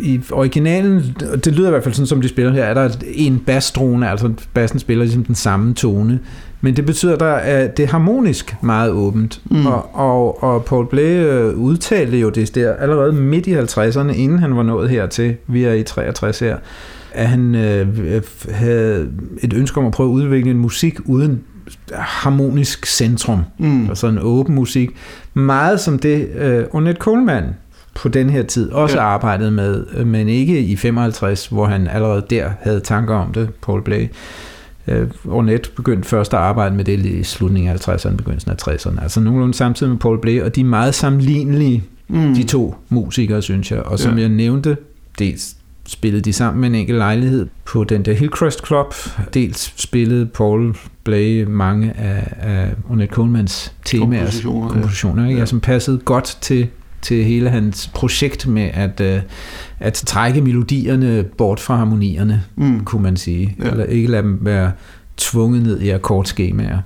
A: i originalen, det lyder i hvert fald sådan, som de spiller her, er der en bassdrone, altså bassen spiller ligesom den samme tone. Men det betyder, at det er harmonisk meget åbent. Mm. Og, og, og Paul Blay øh, udtalte jo det der allerede midt i 50'erne, inden han var nået hertil, vi er i 63 her, at han øh, havde et ønske om at prøve at udvikle en musik uden harmonisk centrum. Mm. Altså en åben musik. Meget som det øh, Ornette Coleman på den her tid også ja. arbejdede med, men ikke i 55, hvor han allerede der havde tanker om det, Paul Blay. Øh, Ornette begyndte først at arbejde med det i slutningen af 50'erne, begyndelsen af 60'erne. Altså nogenlunde samtidig med Paul Blay, og de er meget sammenlignelige, mm. de to musikere, synes jeg. Og som ja. jeg nævnte, dels spillede de sammen med en enkelt lejlighed på den der Hillcrest Club. Dels spillede Paul Blay mange af, af Ornette Colemans temaer, kompositioner, kompositioner ja. Ja, som passede godt til til hele hans projekt med at, uh, at trække melodierne bort fra harmonierne, mm. kunne man sige. Ja. Eller ikke lade dem være tvunget ned i akkordskemaer.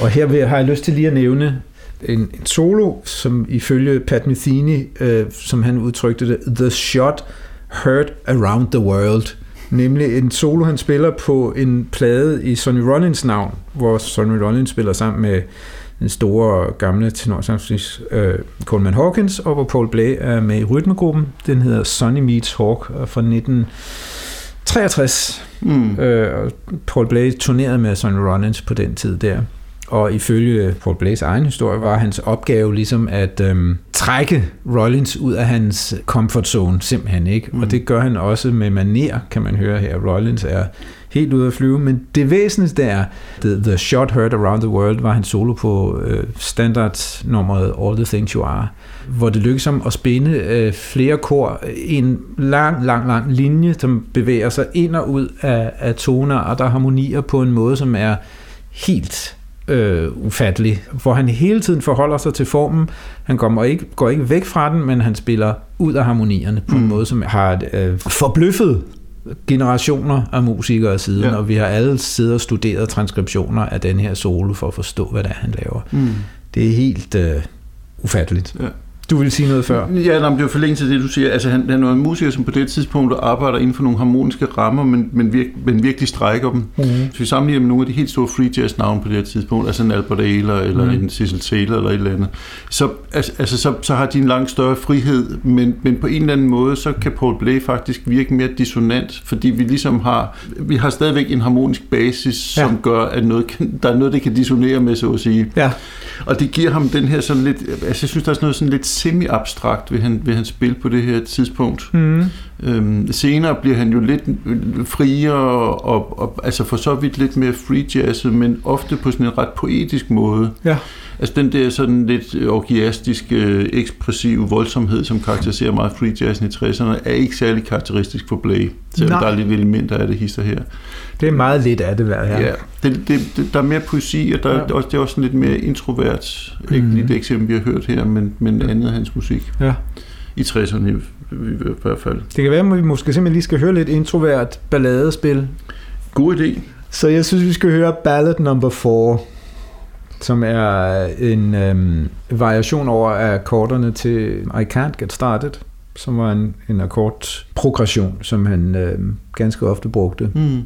A: Og her vil, har jeg lyst til lige at nævne en, en solo, som ifølge Pat Metheny, uh, som han udtrykte det, The Shot Heard Around the World. Nemlig en solo, han spiller på en plade i Sonny Rollins navn, hvor Sonny Rollins spiller sammen med den store gamle tenorsaxofonist uh, Coleman Hawkins, og hvor Paul Blay er med i rytmegruppen. Den hedder Sonny Meets Hawk fra 1963. Mm. Uh, Paul Blay turnerede med Sonny Rollins på den tid der. Og ifølge Paul Blays egen historie var hans opgave ligesom at øhm, trække Rollins ud af hans comfort zone, simpelthen ikke. Mm. Og det gør han også med maner, kan man høre her. Rollins er helt ude at flyve, men det væsentligste er, The, the Shot Heard Around the World var han solo på øh, standardnummeret All the Things You Are, hvor det lykkedes ham at spænde øh, flere kor i en lang, lang, lang linje, som bevæger sig ind og ud af, af toner, og der harmonier på en måde, som er helt øh, ufattelig, hvor han hele tiden forholder sig til formen. Han kommer ikke, går ikke væk fra den, men han spiller ud af harmonierne på mm. en måde, som har øh, forbløffet generationer af musikere siden, ja. og vi har alle siddet og studeret transkriptioner af den her solo for at forstå, hvad det er, han laver. Mm. Det er helt øh, ufatteligt. Ja. Du ville sige noget før?
B: Ja, nej, det er jo forlænget til det, du siger. Altså, han, han er en musiker, som på det tidspunkt arbejder inden for nogle harmoniske rammer, men, men, virk, men virkelig strækker dem. Mm-hmm. Så vi sammenligner med nogle af de helt store free jazz navne på det her tidspunkt, altså en Albert Ayler, eller mm-hmm. en Cecil Taylor, eller et eller andet, så, altså, altså, så, så har de en langt større frihed, men, men på en eller anden måde, så kan Paul Blay faktisk virke mere dissonant, fordi vi ligesom har, vi har stadigvæk en harmonisk basis, ja. som gør, at noget kan, der er noget, det kan dissonere med, så at sige. Ja. Og det giver ham den her sådan lidt, altså jeg synes, der er sådan noget sådan lidt semi-abstrakt ved, han, ved hans spil på det her tidspunkt. Mm. Øhm, senere bliver han jo lidt friere og, og, og altså for så vidt lidt mere free jazzet, men ofte på sådan en ret poetisk måde. Ja. Altså den der sådan lidt orgiastiske, ekspressive voldsomhed, som karakteriserer meget free jazzen i 60'erne, er ikke særlig karakteristisk for Blay, selvom Nej. der er lidt elementer af det hister her.
A: Det er meget lidt af det hver her. Ja,
B: det, det, det, der er mere poesi, og der, ja. det, er også, det er også lidt mere introvert. Ikke mm. lige det eksempel, vi har hørt her, men, men andet af hans musik. Ja. I 60'erne i, i hvert fald.
A: Det kan være, at vi måske simpelthen lige skal høre lidt introvert balladespil.
B: God idé.
A: Så jeg synes, vi skal høre Ballad number 4 som er en øhm, variation over akkorderne til I Can't Get Started, som var en, en akkordprogression, som han øhm, ganske ofte brugte.
B: Mm.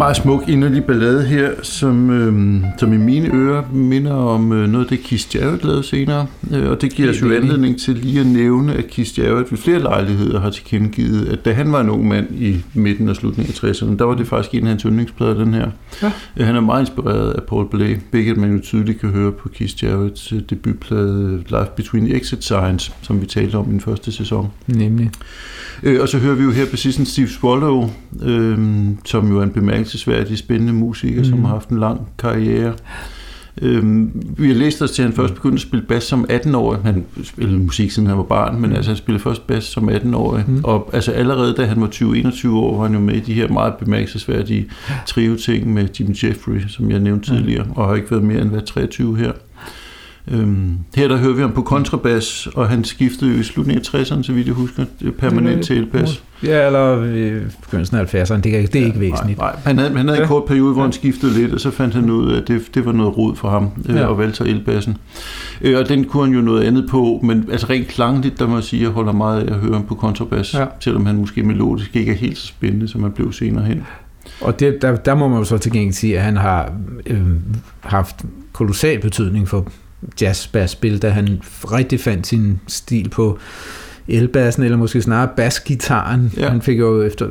B: Meget smuk inderlig ballade her, som, øh, som i mine ører minder om øh, noget, det Keith Jarrett lavede senere. Øh, og det giver os jo anledning til lige at nævne, at Keith Jarrett ved flere lejligheder har tilkendegivet, at da han var en ung mand i midten og slutningen af 60'erne, der var det faktisk en af hans yndlingsplader, den her. Ja. Øh, han er meget inspireret af Paul Bley, hvilket man jo tydeligt kan høre på Keith Jarretts øh, debutplade Life Between the Exit Signs, som vi talte om i den første sæson.
A: Nemlig.
B: Øh, og så hører vi jo her præcis en Steve Swallow, øh, som jo er en bemærkelsesværdig spændende musiker, mm. som har haft en lang karriere. Øh, vi har læst os til, at han først begyndte at spille bas som 18-årig. Han spillede musik, siden han var barn, men altså, han spillede først bas som 18-årig. Mm. Og altså, allerede da han var 20-21 år, var han jo med i de her meget bemærkelsesværdige trio-ting med Jimmy Jeffrey, som jeg nævnte tidligere, og har ikke været mere end været 23 her. Øhm, her der hører vi ham på kontrabas, og han skiftede jo i slutningen af 60'erne, så vidt jeg husker, permanent til elbas.
A: Ja, eller i begyndelsen af 70'erne, det er, det er ja, ikke væsentligt.
B: Nej, nej. Han havde, han havde ja. en kort periode, hvor han skiftede lidt, og så fandt han ud af, at det, det var noget rod for ham, øh, ja. at valgte sig elbassen. Øh, og den kunne han jo noget andet på, men altså rent klangligt, der må jeg sige, at jeg holder meget af at høre ham på kontrabas, ja. selvom han måske melodisk ikke er helt så spændende, som han blev senere hen.
A: Og det, der, der må man jo så til gengæld sige, at han har øh, haft kolossal betydning for jazzbassspil, da han rigtig fandt sin stil på elbassen, eller måske snarere basgitaren. Ja. Han fik jo efter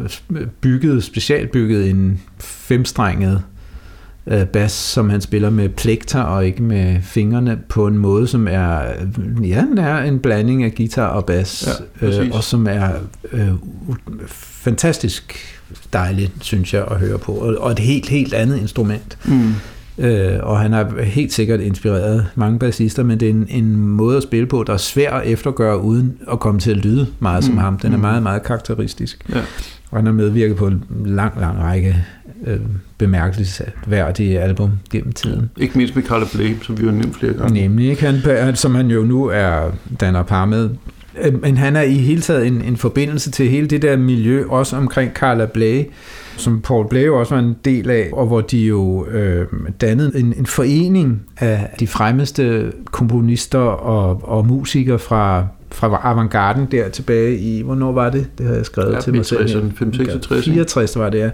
A: bygget, specielt bygget en femstrenget øh, bas, som han spiller med plekter og ikke med fingrene på en måde, som er, ja, den er en blanding af guitar og bas, ja, øh, og som er øh, fantastisk dejligt, synes jeg, at høre på, og, og et helt, helt andet instrument. Mm. Øh, og han har helt sikkert inspireret mange bassister, men det er en, en måde at spille på, der er svær at eftergøre, uden at komme til at lyde meget som mm. ham. Den er mm. meget, meget karakteristisk. Ja. Og han har medvirket på en lang, lang række øh, bemærkelsesværdige album gennem tiden.
B: Ikke mindst med Carla Bley, som vi har nævnt flere gange.
A: Nemlig, ikke? Han, som han jo nu er danner par med. Øh, men han er i hele taget en, en forbindelse til hele det der miljø, også omkring Carla Bley, som Paul Bley også var en del af, og hvor de jo øh, dannede en, en forening af de fremmeste komponister og, og musikere fra fra avantgarden der tilbage i, hvornår var det? Det har jeg skrevet ja, til mig selv.
B: 65.
A: 64 var det, ja.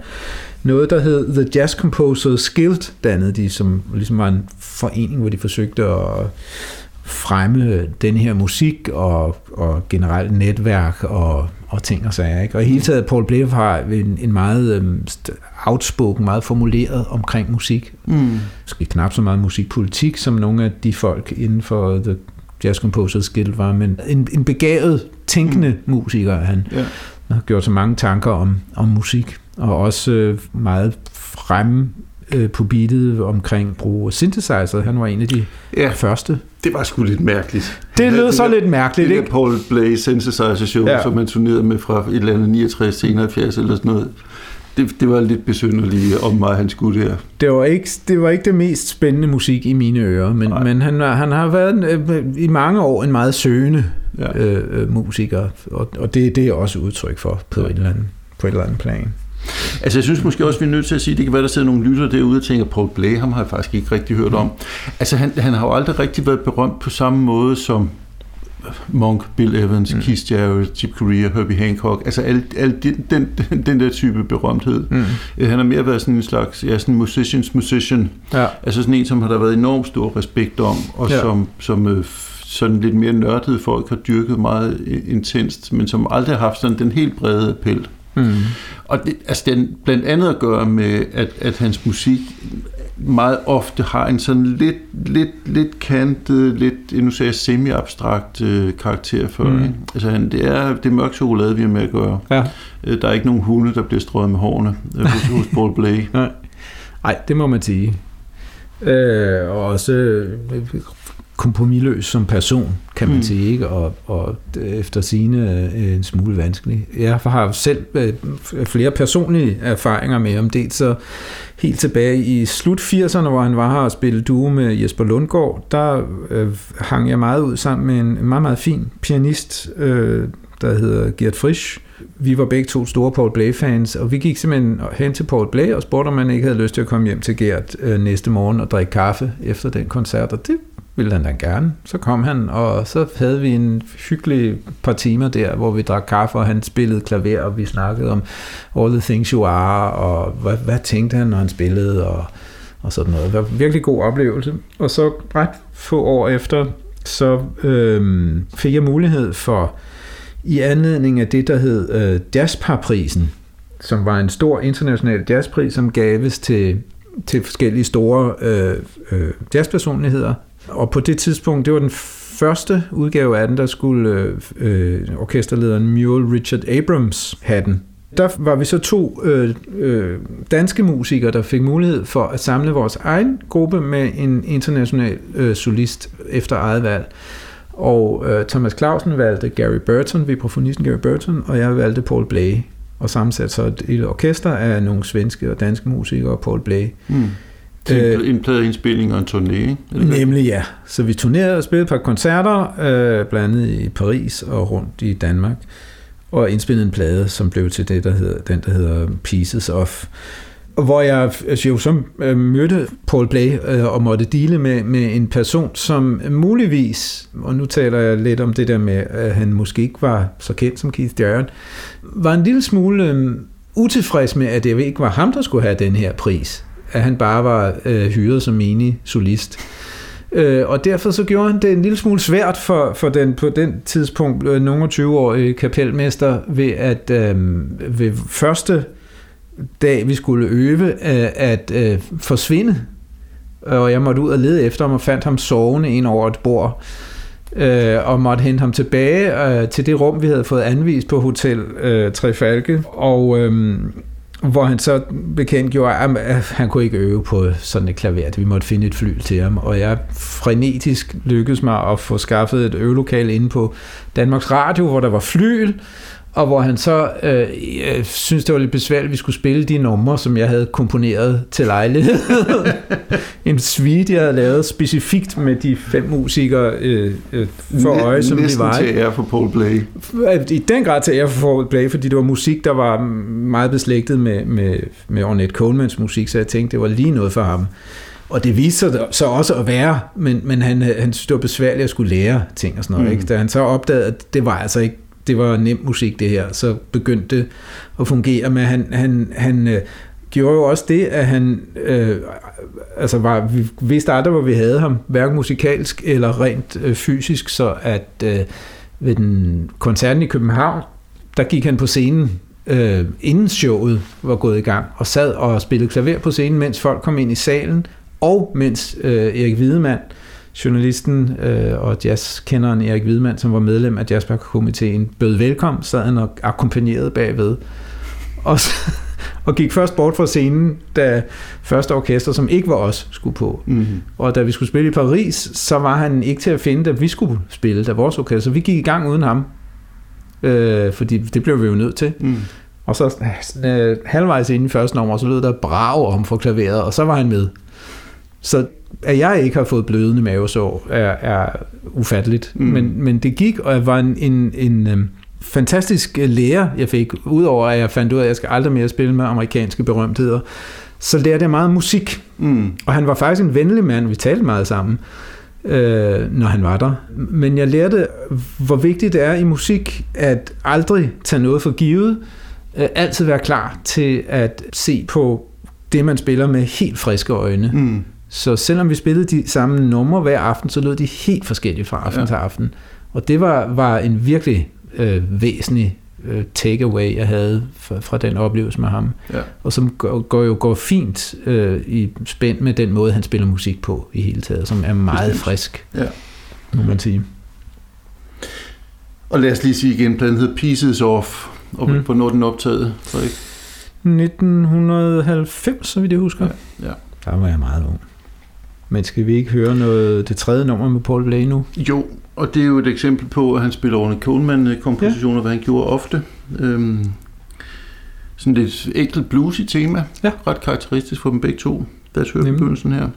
A: Noget, der hed The Jazz Composers Guild, dannede de, som ligesom var en forening, hvor de forsøgte at fremme den her musik og, og generelt netværk og, og ting og sager. Ikke? Og i hele taget, Paul Blave har en, en meget um, outspoken, meget formuleret omkring musik. Mm. Måske knap så meget musikpolitik, som nogle af de folk inden for The Jazz Composers Guild var, men en, en begavet, tænkende mm. musiker. Han ja. har gjort så mange tanker om, om musik, og også øh, meget fremme øh, på beatet omkring brug af synthesizer. Han var en af de ja, første.
B: Det var sgu lidt mærkeligt.
A: Det lød så lidt mærkeligt,
B: det
A: ikke?
B: Paul Blay synthesizer show, ja. som man turnerede med fra et eller andet 69 til 71 eller sådan noget. Det, det var lidt besynderligt om mig, han skulle der.
A: Det var ikke det, var ikke det mest spændende musik i mine ører, men, men han, han har været øh, i mange år en meget søgende ja. øh, øh musiker, og, og det, det er også udtryk for på, ja. et eller andet, på et eller andet plan.
B: Altså jeg synes måske også, vi er nødt til at sige, at det kan være, der sidder nogle lytter derude og tænker, Paul Blay, ham har jeg faktisk ikke rigtig hørt om. Altså han, han har jo aldrig rigtig været berømt på samme måde som Monk, Bill Evans, mm. Keith Jarrett, Chip Corea, Herbie Hancock, altså al, al den, den, den der type berømthed. Mm. Øh, han har mere været sådan en slags, ja, sådan musicians musician. Ja. Altså sådan en, som har der været enormt stor respekt om, og ja. som, som øh, sådan lidt mere nørdede folk har dyrket meget intenst, men som aldrig har haft sådan den helt brede appel. Mm. Og det, altså den blandt andet at gøre med, at, at hans musik meget ofte har en sådan lidt, lidt, lidt kantet, lidt, nu sagde jeg, semi-abstrakt øh, karakter for. Mm. Altså han, det er det er mørk chokolade, vi har med at gøre. Ja. Øh, der er ikke nogen hunde, der bliver strøget med hårene øh, hos, (laughs) hos Paul Blay.
A: Nej. Nej, det må man sige. Øh, og også øh, kompromilløs som person, kan man mm. sige, ikke? Og, og efter sine øh, en smule vanskelig. Jeg har selv øh, flere personlige erfaringer med om det, så helt tilbage i slut 80'erne, hvor han var her og spillede duo med Jesper Lundgaard, der øh, hang jeg meget ud sammen med en meget, meget fin pianist, øh, der hedder Gert Frisch. Vi var begge to store Paul Blay-fans, og vi gik simpelthen hen til Paul Blay og spurgte, om man ikke havde lyst til at komme hjem til Gert øh, næste morgen og drikke kaffe efter den koncert, og det ville han da gerne. Så kom han, og så havde vi en hyggelig par timer der, hvor vi drak kaffe, og han spillede klaver, og vi snakkede om All the Things You Are, og hvad, hvad tænkte han, når han spillede, og, og sådan noget. Det var en virkelig god oplevelse. Og så ret få år efter, så øhm, fik jeg mulighed for, i anledning af det, der hed øh, Jazzparprisen, som var en stor international jazzpris, som gaves til, til forskellige store øh, øh, jazzpersonligheder og på det tidspunkt, det var den første udgave af den, der skulle øh, øh, orkesterlederen Mule Richard Abrams have den. Der var vi så to øh, øh, danske musikere, der fik mulighed for at samle vores egen gruppe med en international øh, solist efter eget valg. Og øh, Thomas Clausen valgte Gary Burton, vibrafonisten Gary Burton, og jeg valgte Paul Blay. Og sammensat så et, orkester af nogle svenske og danske musikere og Paul Blay. Mm.
B: Øh, en pladeindspilning og en turné, ikke?
A: Nemlig ja. Så vi turnerede og spillede et par koncerter, øh, blandt andet i Paris og rundt i Danmark, og indspillede en plade, som blev til det, der hedder, den, der hedder Pieces of hvor jeg altså, jo så øh, mødte Paul Blay øh, og måtte dele med, med en person, som muligvis, og nu taler jeg lidt om det der med, at han måske ikke var så kendt som Keith Jarrett, var en lille smule øh, utilfreds med, at det ikke var ham, der skulle have den her pris at han bare var øh, hyret som menig solist. Øh, og derfor så gjorde han det en lille smule svært for, for den på den tidspunkt øh, nogle 20-årige kapelmester ved at øh, ved første dag vi skulle øve øh, at øh, forsvinde. Og jeg måtte ud og lede efter ham og fandt ham sovende ind over et bord øh, og måtte hente ham tilbage øh, til det rum, vi havde fået anvist på Hotel øh, Trefalke. Og øh, hvor han så bekendt gjorde, at han kunne ikke øve på sådan et klaver. Vi måtte finde et fly til ham, og jeg frenetisk lykkedes mig at få skaffet et øvelokal inde på Danmarks Radio, hvor der var flyl, og hvor han så øh, jeg synes det var lidt besværligt, at vi skulle spille de numre, som jeg havde komponeret til lejlighed. (laughs) en suite, jeg havde lavet specifikt med de fem musikere øh, øh, for øje, som
B: vi var. til ære for Paul Blay.
A: I den grad til ære for Paul Blay, fordi det var musik, der var meget beslægtet med, med, med Ornette Colemans musik, så jeg tænkte, det var lige noget for ham. Og det viste sig så også at være, men, men han, han synes, det var besværligt at skulle lære ting og sådan noget. Mm. Ikke? Da han så opdagede, at det var altså ikke det var nem musik det her, så begyndte det at fungere med, han, han, han øh, gjorde jo også det, at han øh, altså var, vi vidste aldrig, hvor vi havde ham, hverken musikalsk eller rent øh, fysisk, så at øh, ved den koncerten i København, der gik han på scenen, øh, inden showet var gået i gang, og sad og spillede klaver på scenen, mens folk kom ind i salen, og mens øh, Erik Hvidemann, journalisten øh, og jazzkenderen Erik Hvidemann, som var medlem af Jazzbakker-komiteen, bød velkommen, sad han og akkompagnerede bagved. Og, så, og gik først bort fra scenen, da første orkester, som ikke var os, skulle på. Mm-hmm. Og da vi skulle spille i Paris, så var han ikke til at finde, da vi skulle spille, da vores orkester. Så vi gik i gang uden ham. Øh, fordi det blev vi jo nødt til. Mm. Og så øh, halvvejs inden i første nummer, så lød der brav om for klaveret, og så var han med. Så at jeg ikke har fået blødende mavesår, er, er ufatteligt. Mm. Men, men det gik, og jeg var en, en, en øhm, fantastisk øh, lærer, jeg fik. Udover at jeg fandt ud af, at jeg skal aldrig mere spille med amerikanske berømtheder, så lærte jeg meget musik. Mm. Og han var faktisk en venlig mand, vi talte meget sammen, øh, når han var der. Men jeg lærte, hvor vigtigt det er i musik, at aldrig tage noget for givet, øh, altid være klar til at se på det, man spiller med helt friske øjne. Mm. Så selvom vi spillede de samme numre hver aften, så lød de helt forskellige fra aften ja. til aften. Og det var, var en virkelig øh, væsentlig øh, takeaway, jeg havde fra, fra den oplevelse med ham. Ja. Og som går, går jo går fint øh, i spænd med den måde, han spiller musik på i hele taget, som er meget Bestemt. frisk, ja. må man sige.
B: Og lad os lige sige igen, pladen hedder Pieces Off, og mm. hvornår den optaget, Frederik?
A: 1990, så vidt jeg husker. Ja, ja. Der var jeg meget ung. Men skal vi ikke høre noget, det tredje nummer med Paul Blay nu?
B: Jo, og det er jo et eksempel på, at han spiller Orne Coleman-kompositioner, ja. hvad han gjorde ofte. Øhm, sådan lidt enkelt bluesy tema, ja. ret karakteristisk for dem begge to. Lad os høre begyndelsen her.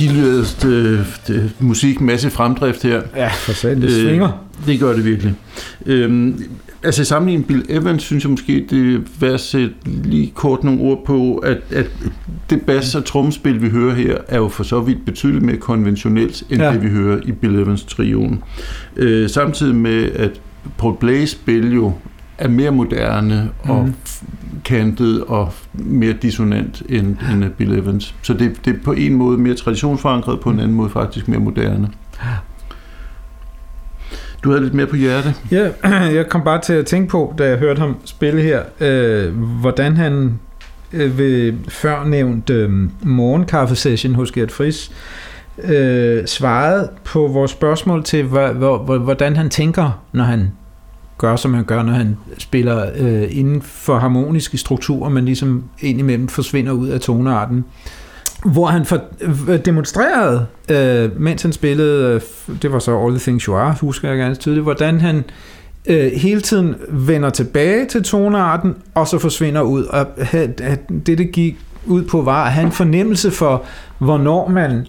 B: Energiløst øh, det, musik, masse fremdrift her.
A: Ja, for sandt, det svinger.
B: Øh, det gør det virkelig. Øh, altså sammenlignet Bill Evans, synes jeg måske, det er værd at sætte lige kort nogle ord på, at, at det bass- og trommespil, vi hører her, er jo for så vidt betydeligt mere konventionelt, end ja. det, vi hører i Bill Evans-trioen. Øh, samtidig med, at Paul Blaze spil jo er mere moderne og mm. kantet og mere dissonant end, end Bill Evans. Så det, det er på en måde mere traditionsforankret, på en anden måde faktisk mere moderne. Du havde lidt mere på hjerte.
A: Ja, (clears throat) jeg kom bare til at tænke på, da jeg hørte ham spille her, øh, hvordan han øh, ved førnævnt øh, morgenkaffesession hos Gert Friis øh, svarede på vores spørgsmål til, hvordan han tænker, når han gør, som han gør, når han spiller øh, inden for harmoniske strukturer, men ligesom indimellem forsvinder ud af tonearten. Hvor han for, øh, demonstrerede, øh, mens han spillede, øh, det var så All the Things You Are, husker jeg ganske tydeligt, hvordan han øh, hele tiden vender tilbage til tonearten, og så forsvinder ud. Og øh, det, det gik ud på, var at have en fornemmelse for, hvornår man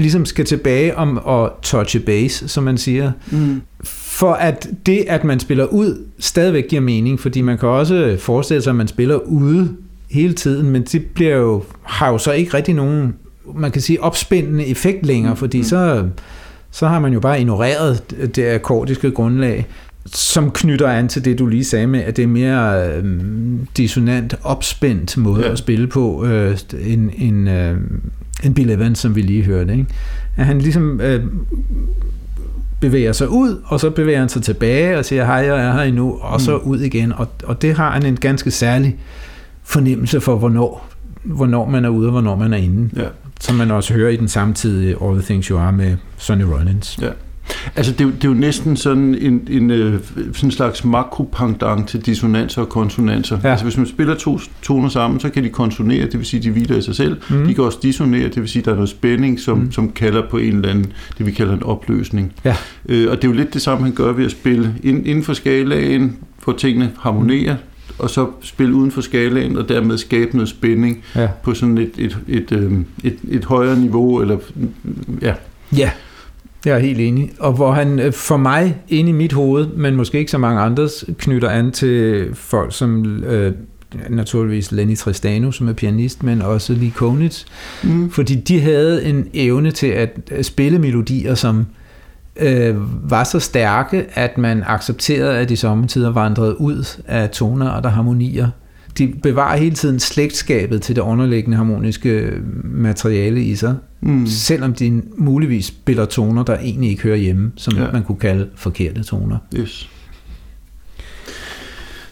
A: ligesom skal tilbage om at touche base, som man siger. Mm. For at det, at man spiller ud, stadigvæk giver mening, fordi man kan også forestille sig, at man spiller ude hele tiden, men det bliver jo, har jo så ikke rigtig nogen, man kan sige, opspændende effekt længere, fordi mm. så, så har man jo bare ignoreret det akkordiske grundlag som knytter an til det, du lige sagde med, at det er mere øh, dissonant, opspændt måde ja. at spille på, øh, end, end, øh, end Bill Evans, som vi lige hørte. Ikke? At han ligesom øh, bevæger sig ud, og så bevæger han sig tilbage og siger, hej, jeg er her endnu, og så mm. ud igen. Og, og det har han en ganske særlig fornemmelse for, hvornår, hvornår man er ude, og hvornår man er inde. Ja. Som man også hører i den samtidige All the Things You Are med Sonny Rollins.
B: Ja. Altså, det er, jo, det er jo næsten sådan en, en, øh, sådan en slags makropangdang til dissonanser og konsonanser. Ja. Altså, hvis man spiller to toner sammen, så kan de konsonere, det vil sige, de hviler i sig selv. Mm. De kan også dissonere, det vil sige, der er noget spænding, som, mm. som kalder på en eller anden, det vi kalder en opløsning. Ja. Øh, og det er jo lidt det samme, han gør ved at spille ind, inden for skalaen, hvor tingene harmonerer, og så spille uden for skalaen, og dermed skabe noget spænding ja. på sådan et, et, et, et, øhm, et, et højere niveau, eller ja.
A: Ja, jeg er helt enig. Og hvor han øh, for mig, ind i mit hoved, men måske ikke så mange andres, knytter an til folk som øh, naturligvis Lenny Tristano, som er pianist, men også Lee Konitz. Mm. Fordi de havde en evne til at spille melodier, som øh, var så stærke, at man accepterede, at de sommetider vandrede ud af toner og harmonier de bevarer hele tiden slægtskabet til det underliggende harmoniske materiale i sig, mm. selvom de muligvis spiller toner, der egentlig ikke hører hjemme, som ja. man kunne kalde forkerte toner.
B: Yes.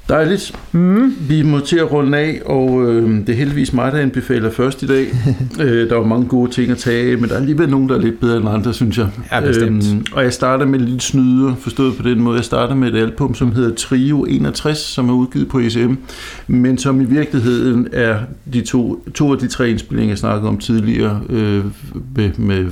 B: Dejligt. Mm. Vi må til at runde af, og øh, det er heldigvis mig, der anbefaler først i dag. (laughs) øh, der var mange gode ting at tage men der er alligevel nogen, der er lidt bedre end andre, synes jeg.
A: Ja, bestemt. Øhm,
B: og jeg starter med lidt snyder, forstået på den måde. Jeg starter med et album, som hedder Trio 61, som er udgivet på ECM, men som i virkeligheden er de to, to af de tre indspillinger, jeg snakkede om tidligere, øh, med, med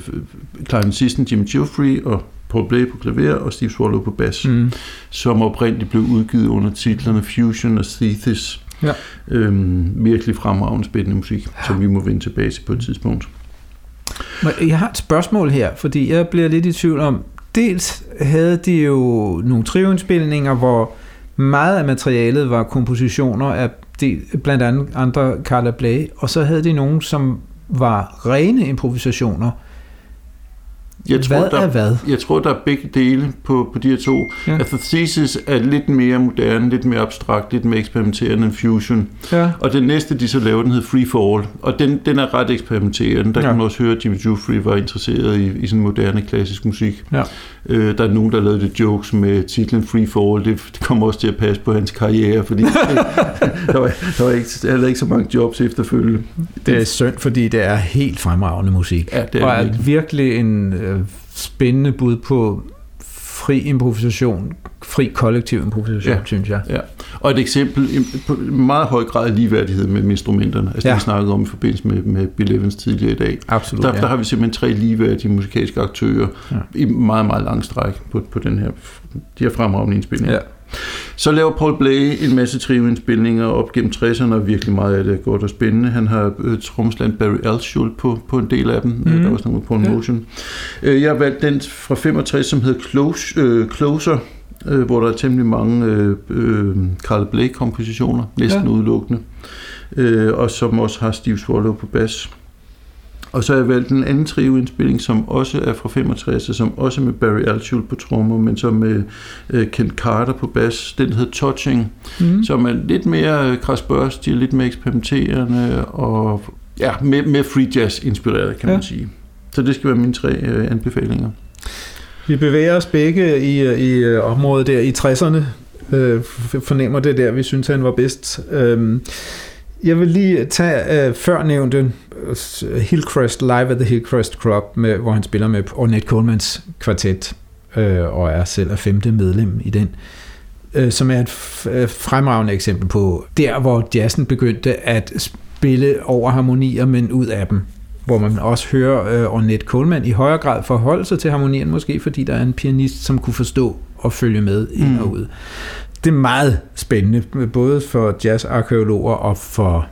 B: klarinettisten Jim Geoffrey og Paul Blay på klaver og Steve Swallow på bas, mm. som oprindeligt blev udgivet under titlerne Fusion og Thesis. Ja. Øhm, virkelig fremragende spændende musik, ja. som vi må vende tilbage til på et tidspunkt.
A: Jeg har et spørgsmål her, fordi jeg bliver lidt i tvivl om, dels havde de jo nogle trioindspilninger, hvor meget af materialet var kompositioner af de, blandt andet andre Carla Blay, og så havde de nogle, som var rene improvisationer,
B: jeg tror, hvad der, er hvad? Jeg tror, der er begge dele på, på de her to. Ja. Altså, Thesis er lidt mere moderne, lidt mere abstrakt, lidt mere eksperimenterende end Fusion. Ja. Og den næste, de så laver, den hedder Free for All. Og den, den er ret eksperimenterende. Der ja. kan man også høre, at Jimmy Jufrey var interesseret i, i sådan moderne klassisk musik. Ja. Øh, der er nogen, der lavede det jokes med titlen Free for All. Det, det kommer også til at passe på hans karriere, fordi (laughs) (laughs) der, var, der var ikke, der var ikke så mange jobs efterfølgende.
A: Det er synd, fordi det er helt fremragende musik. Ja, det er og er virkelig en øh, spændende bud på fri improvisation, fri kollektiv improvisation, ja. synes jeg.
B: Ja. Og et eksempel på meget høj grad af ligeværdighed med instrumenterne, altså ja. det vi snakkede om i forbindelse med, med Bill Evans tidligere i dag.
A: Absolut,
B: der, ja. der har vi simpelthen tre ligeværdige musikalske aktører ja. i meget, meget lang stræk på, på den her, de her fremragende indspilninger. Ja. Så laver Paul Blay en masse trioindspilninger op gennem 60'erne, og virkelig meget af det er godt og spændende. Han har øh, tromsland Barry Altschull på, på en del af dem. Mm. Der er også nogle på en ja. motion. Øh, jeg har valgt den fra 65, som hedder Close, øh, Closer, øh, hvor der er temmelig mange øh, øh, Carl Blake-kompositioner, næsten ja. udelukkende. Øh, og som også har Steve Swallow på bas. Og så har jeg valgt en anden trioindspilling, som også er fra 65, som også med Barry Altschul på trommer, men som med uh, Kent Carter på bas. Den hedder Touching, mm. som er lidt mere krasbørstig, lidt mere eksperimenterende, og ja, med, med free jazz inspireret, kan ja. man sige. Så det skal være mine tre uh, anbefalinger.
A: Vi bevæger os begge i, øh, i området der i 60'erne. Uh, fornemmer det der, vi synes, han var bedst. Uh, jeg vil lige tage uh, før nævnte uh, Hillcrest Live at the Hillcrest Club, med, hvor han spiller med Ornette Colemans kvartet, uh, og er selv er femte medlem i den. øh, som er et fremragende eksempel på der, hvor jazzen begyndte at spille over harmonier, men ud af dem hvor man også hører øh, Ornette Coleman i højere grad forholde sig til harmonien, måske fordi der er en pianist, som kunne forstå og følge med ind mm. og ud. Det er meget spændende, både for jazzarkeologer og for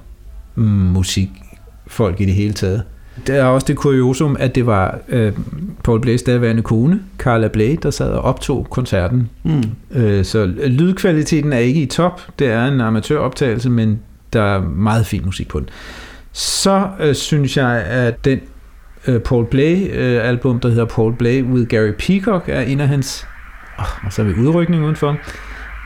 A: mm, musikfolk i det hele taget. Der er også det kuriosum, at det var øh, Paul Blays daværende kone, Carla Bley, der sad og optog koncerten. Mm. Øh, så lydkvaliteten er ikke i top. Det er en amatøroptagelse, men der er meget fin musik på den. Så øh, synes jeg, at den øh, Paul Blay øh, album, der hedder Paul Blay with Gary Peacock, er en af hans, oh, og så er vi udrykning udenfor,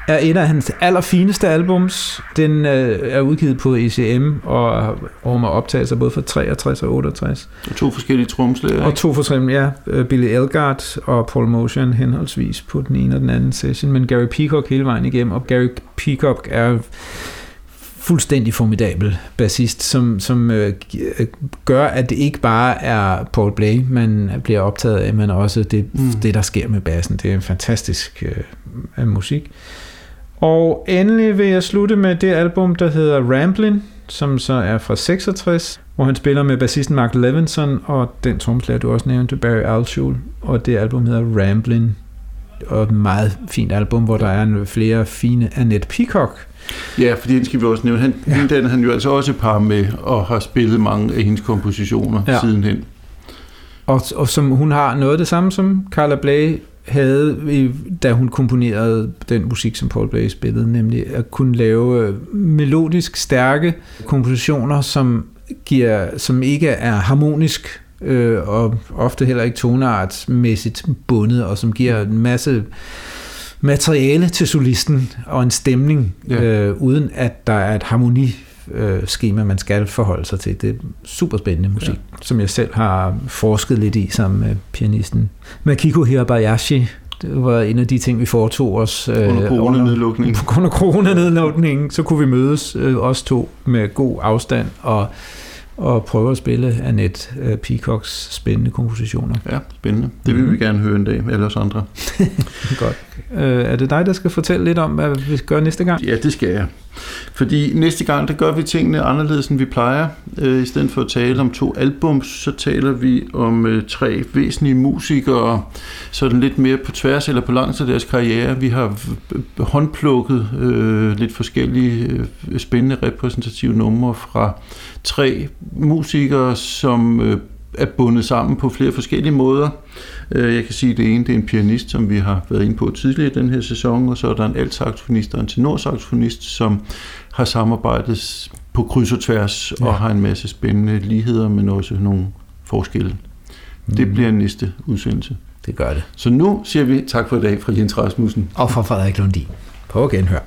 A: er en af hans allerfineste albums. Den øh, er udgivet på ECM og rummer optagelser både fra 63 og 68.
B: Og to forskellige tromslæger.
A: Og to forskellige, ja. Øh, Billy Elgart og Paul Motion henholdsvis på den ene og den anden session, men Gary Peacock hele vejen igennem, og Gary Peacock er fuldstændig formidabel bassist, som, som øh, gør, at det ikke bare er Paul Blay, man bliver optaget af, men også det, mm. det der sker med bassen. Det er en fantastisk øh, musik. Og endelig vil jeg slutte med det album, der hedder Ramblin', som så er fra 66, hvor han spiller med bassisten Mark Levinson og den tromslærer, du også nævnte, Barry Altschul, og det album hedder Ramblin', og et meget fint album, hvor der er flere fine Annette Peacock
B: Ja, fordi den skal vi også nævne. Han, ja. Den han jo altså også par med og har spillet mange af hendes kompositioner ja. sidenhen.
A: Og, og som hun har noget af det samme som Carla Bley havde, da hun komponerede den musik, som Paul Bley spillede, nemlig at kunne lave øh, melodisk stærke kompositioner, som, giver, som ikke er harmonisk øh, og ofte heller ikke toneartsmæssigt bundet, og som giver en masse materiale til solisten og en stemning, ja. øh, uden at der er et harmoni skema, man skal forholde sig til. Det er super spændende musik, ja. som jeg selv har forsket lidt i sammen med pianisten Makiko Hirabayashi. Det var en af de ting, vi foretog os.
B: Øh, under coronanedlukningen.
A: Af coronanedlukningen, så kunne vi mødes, øh, os to, med god afstand og og prøve at spille Annette uh, Peacocks spændende kompositioner.
B: Ja, spændende. Det vil mm. vi mhm. gerne høre en dag, eller andre. (laughs)
A: Godt. Uh, er det dig, der skal fortælle lidt om, hvad vi gør næste gang?
B: Ja, det skal jeg. Fordi næste gang, der gør vi tingene anderledes, end vi plejer. Uh, I stedet for at tale om to albums, så taler vi om uh, tre væsentlige musikere, sådan lidt mere på tværs eller på langs af deres karriere. Vi har håndplukket uh, lidt forskellige uh, spændende repræsentative numre fra tre musikere, som øh, er bundet sammen på flere forskellige måder. Øh, jeg kan sige, at det ene det er en pianist, som vi har været inde på tidligere i den her sæson, og så er der en altsaxofonist og en tenorsaxofonist, som har samarbejdet på kryds og tværs ja. og har en masse spændende ligheder, men også nogle forskelle. Mm. Det bliver næste udsendelse.
A: Det gør det.
B: Så nu siger vi tak for i dag fra Jens Rasmussen.
A: Og fra Frederik Lundin. På genhør.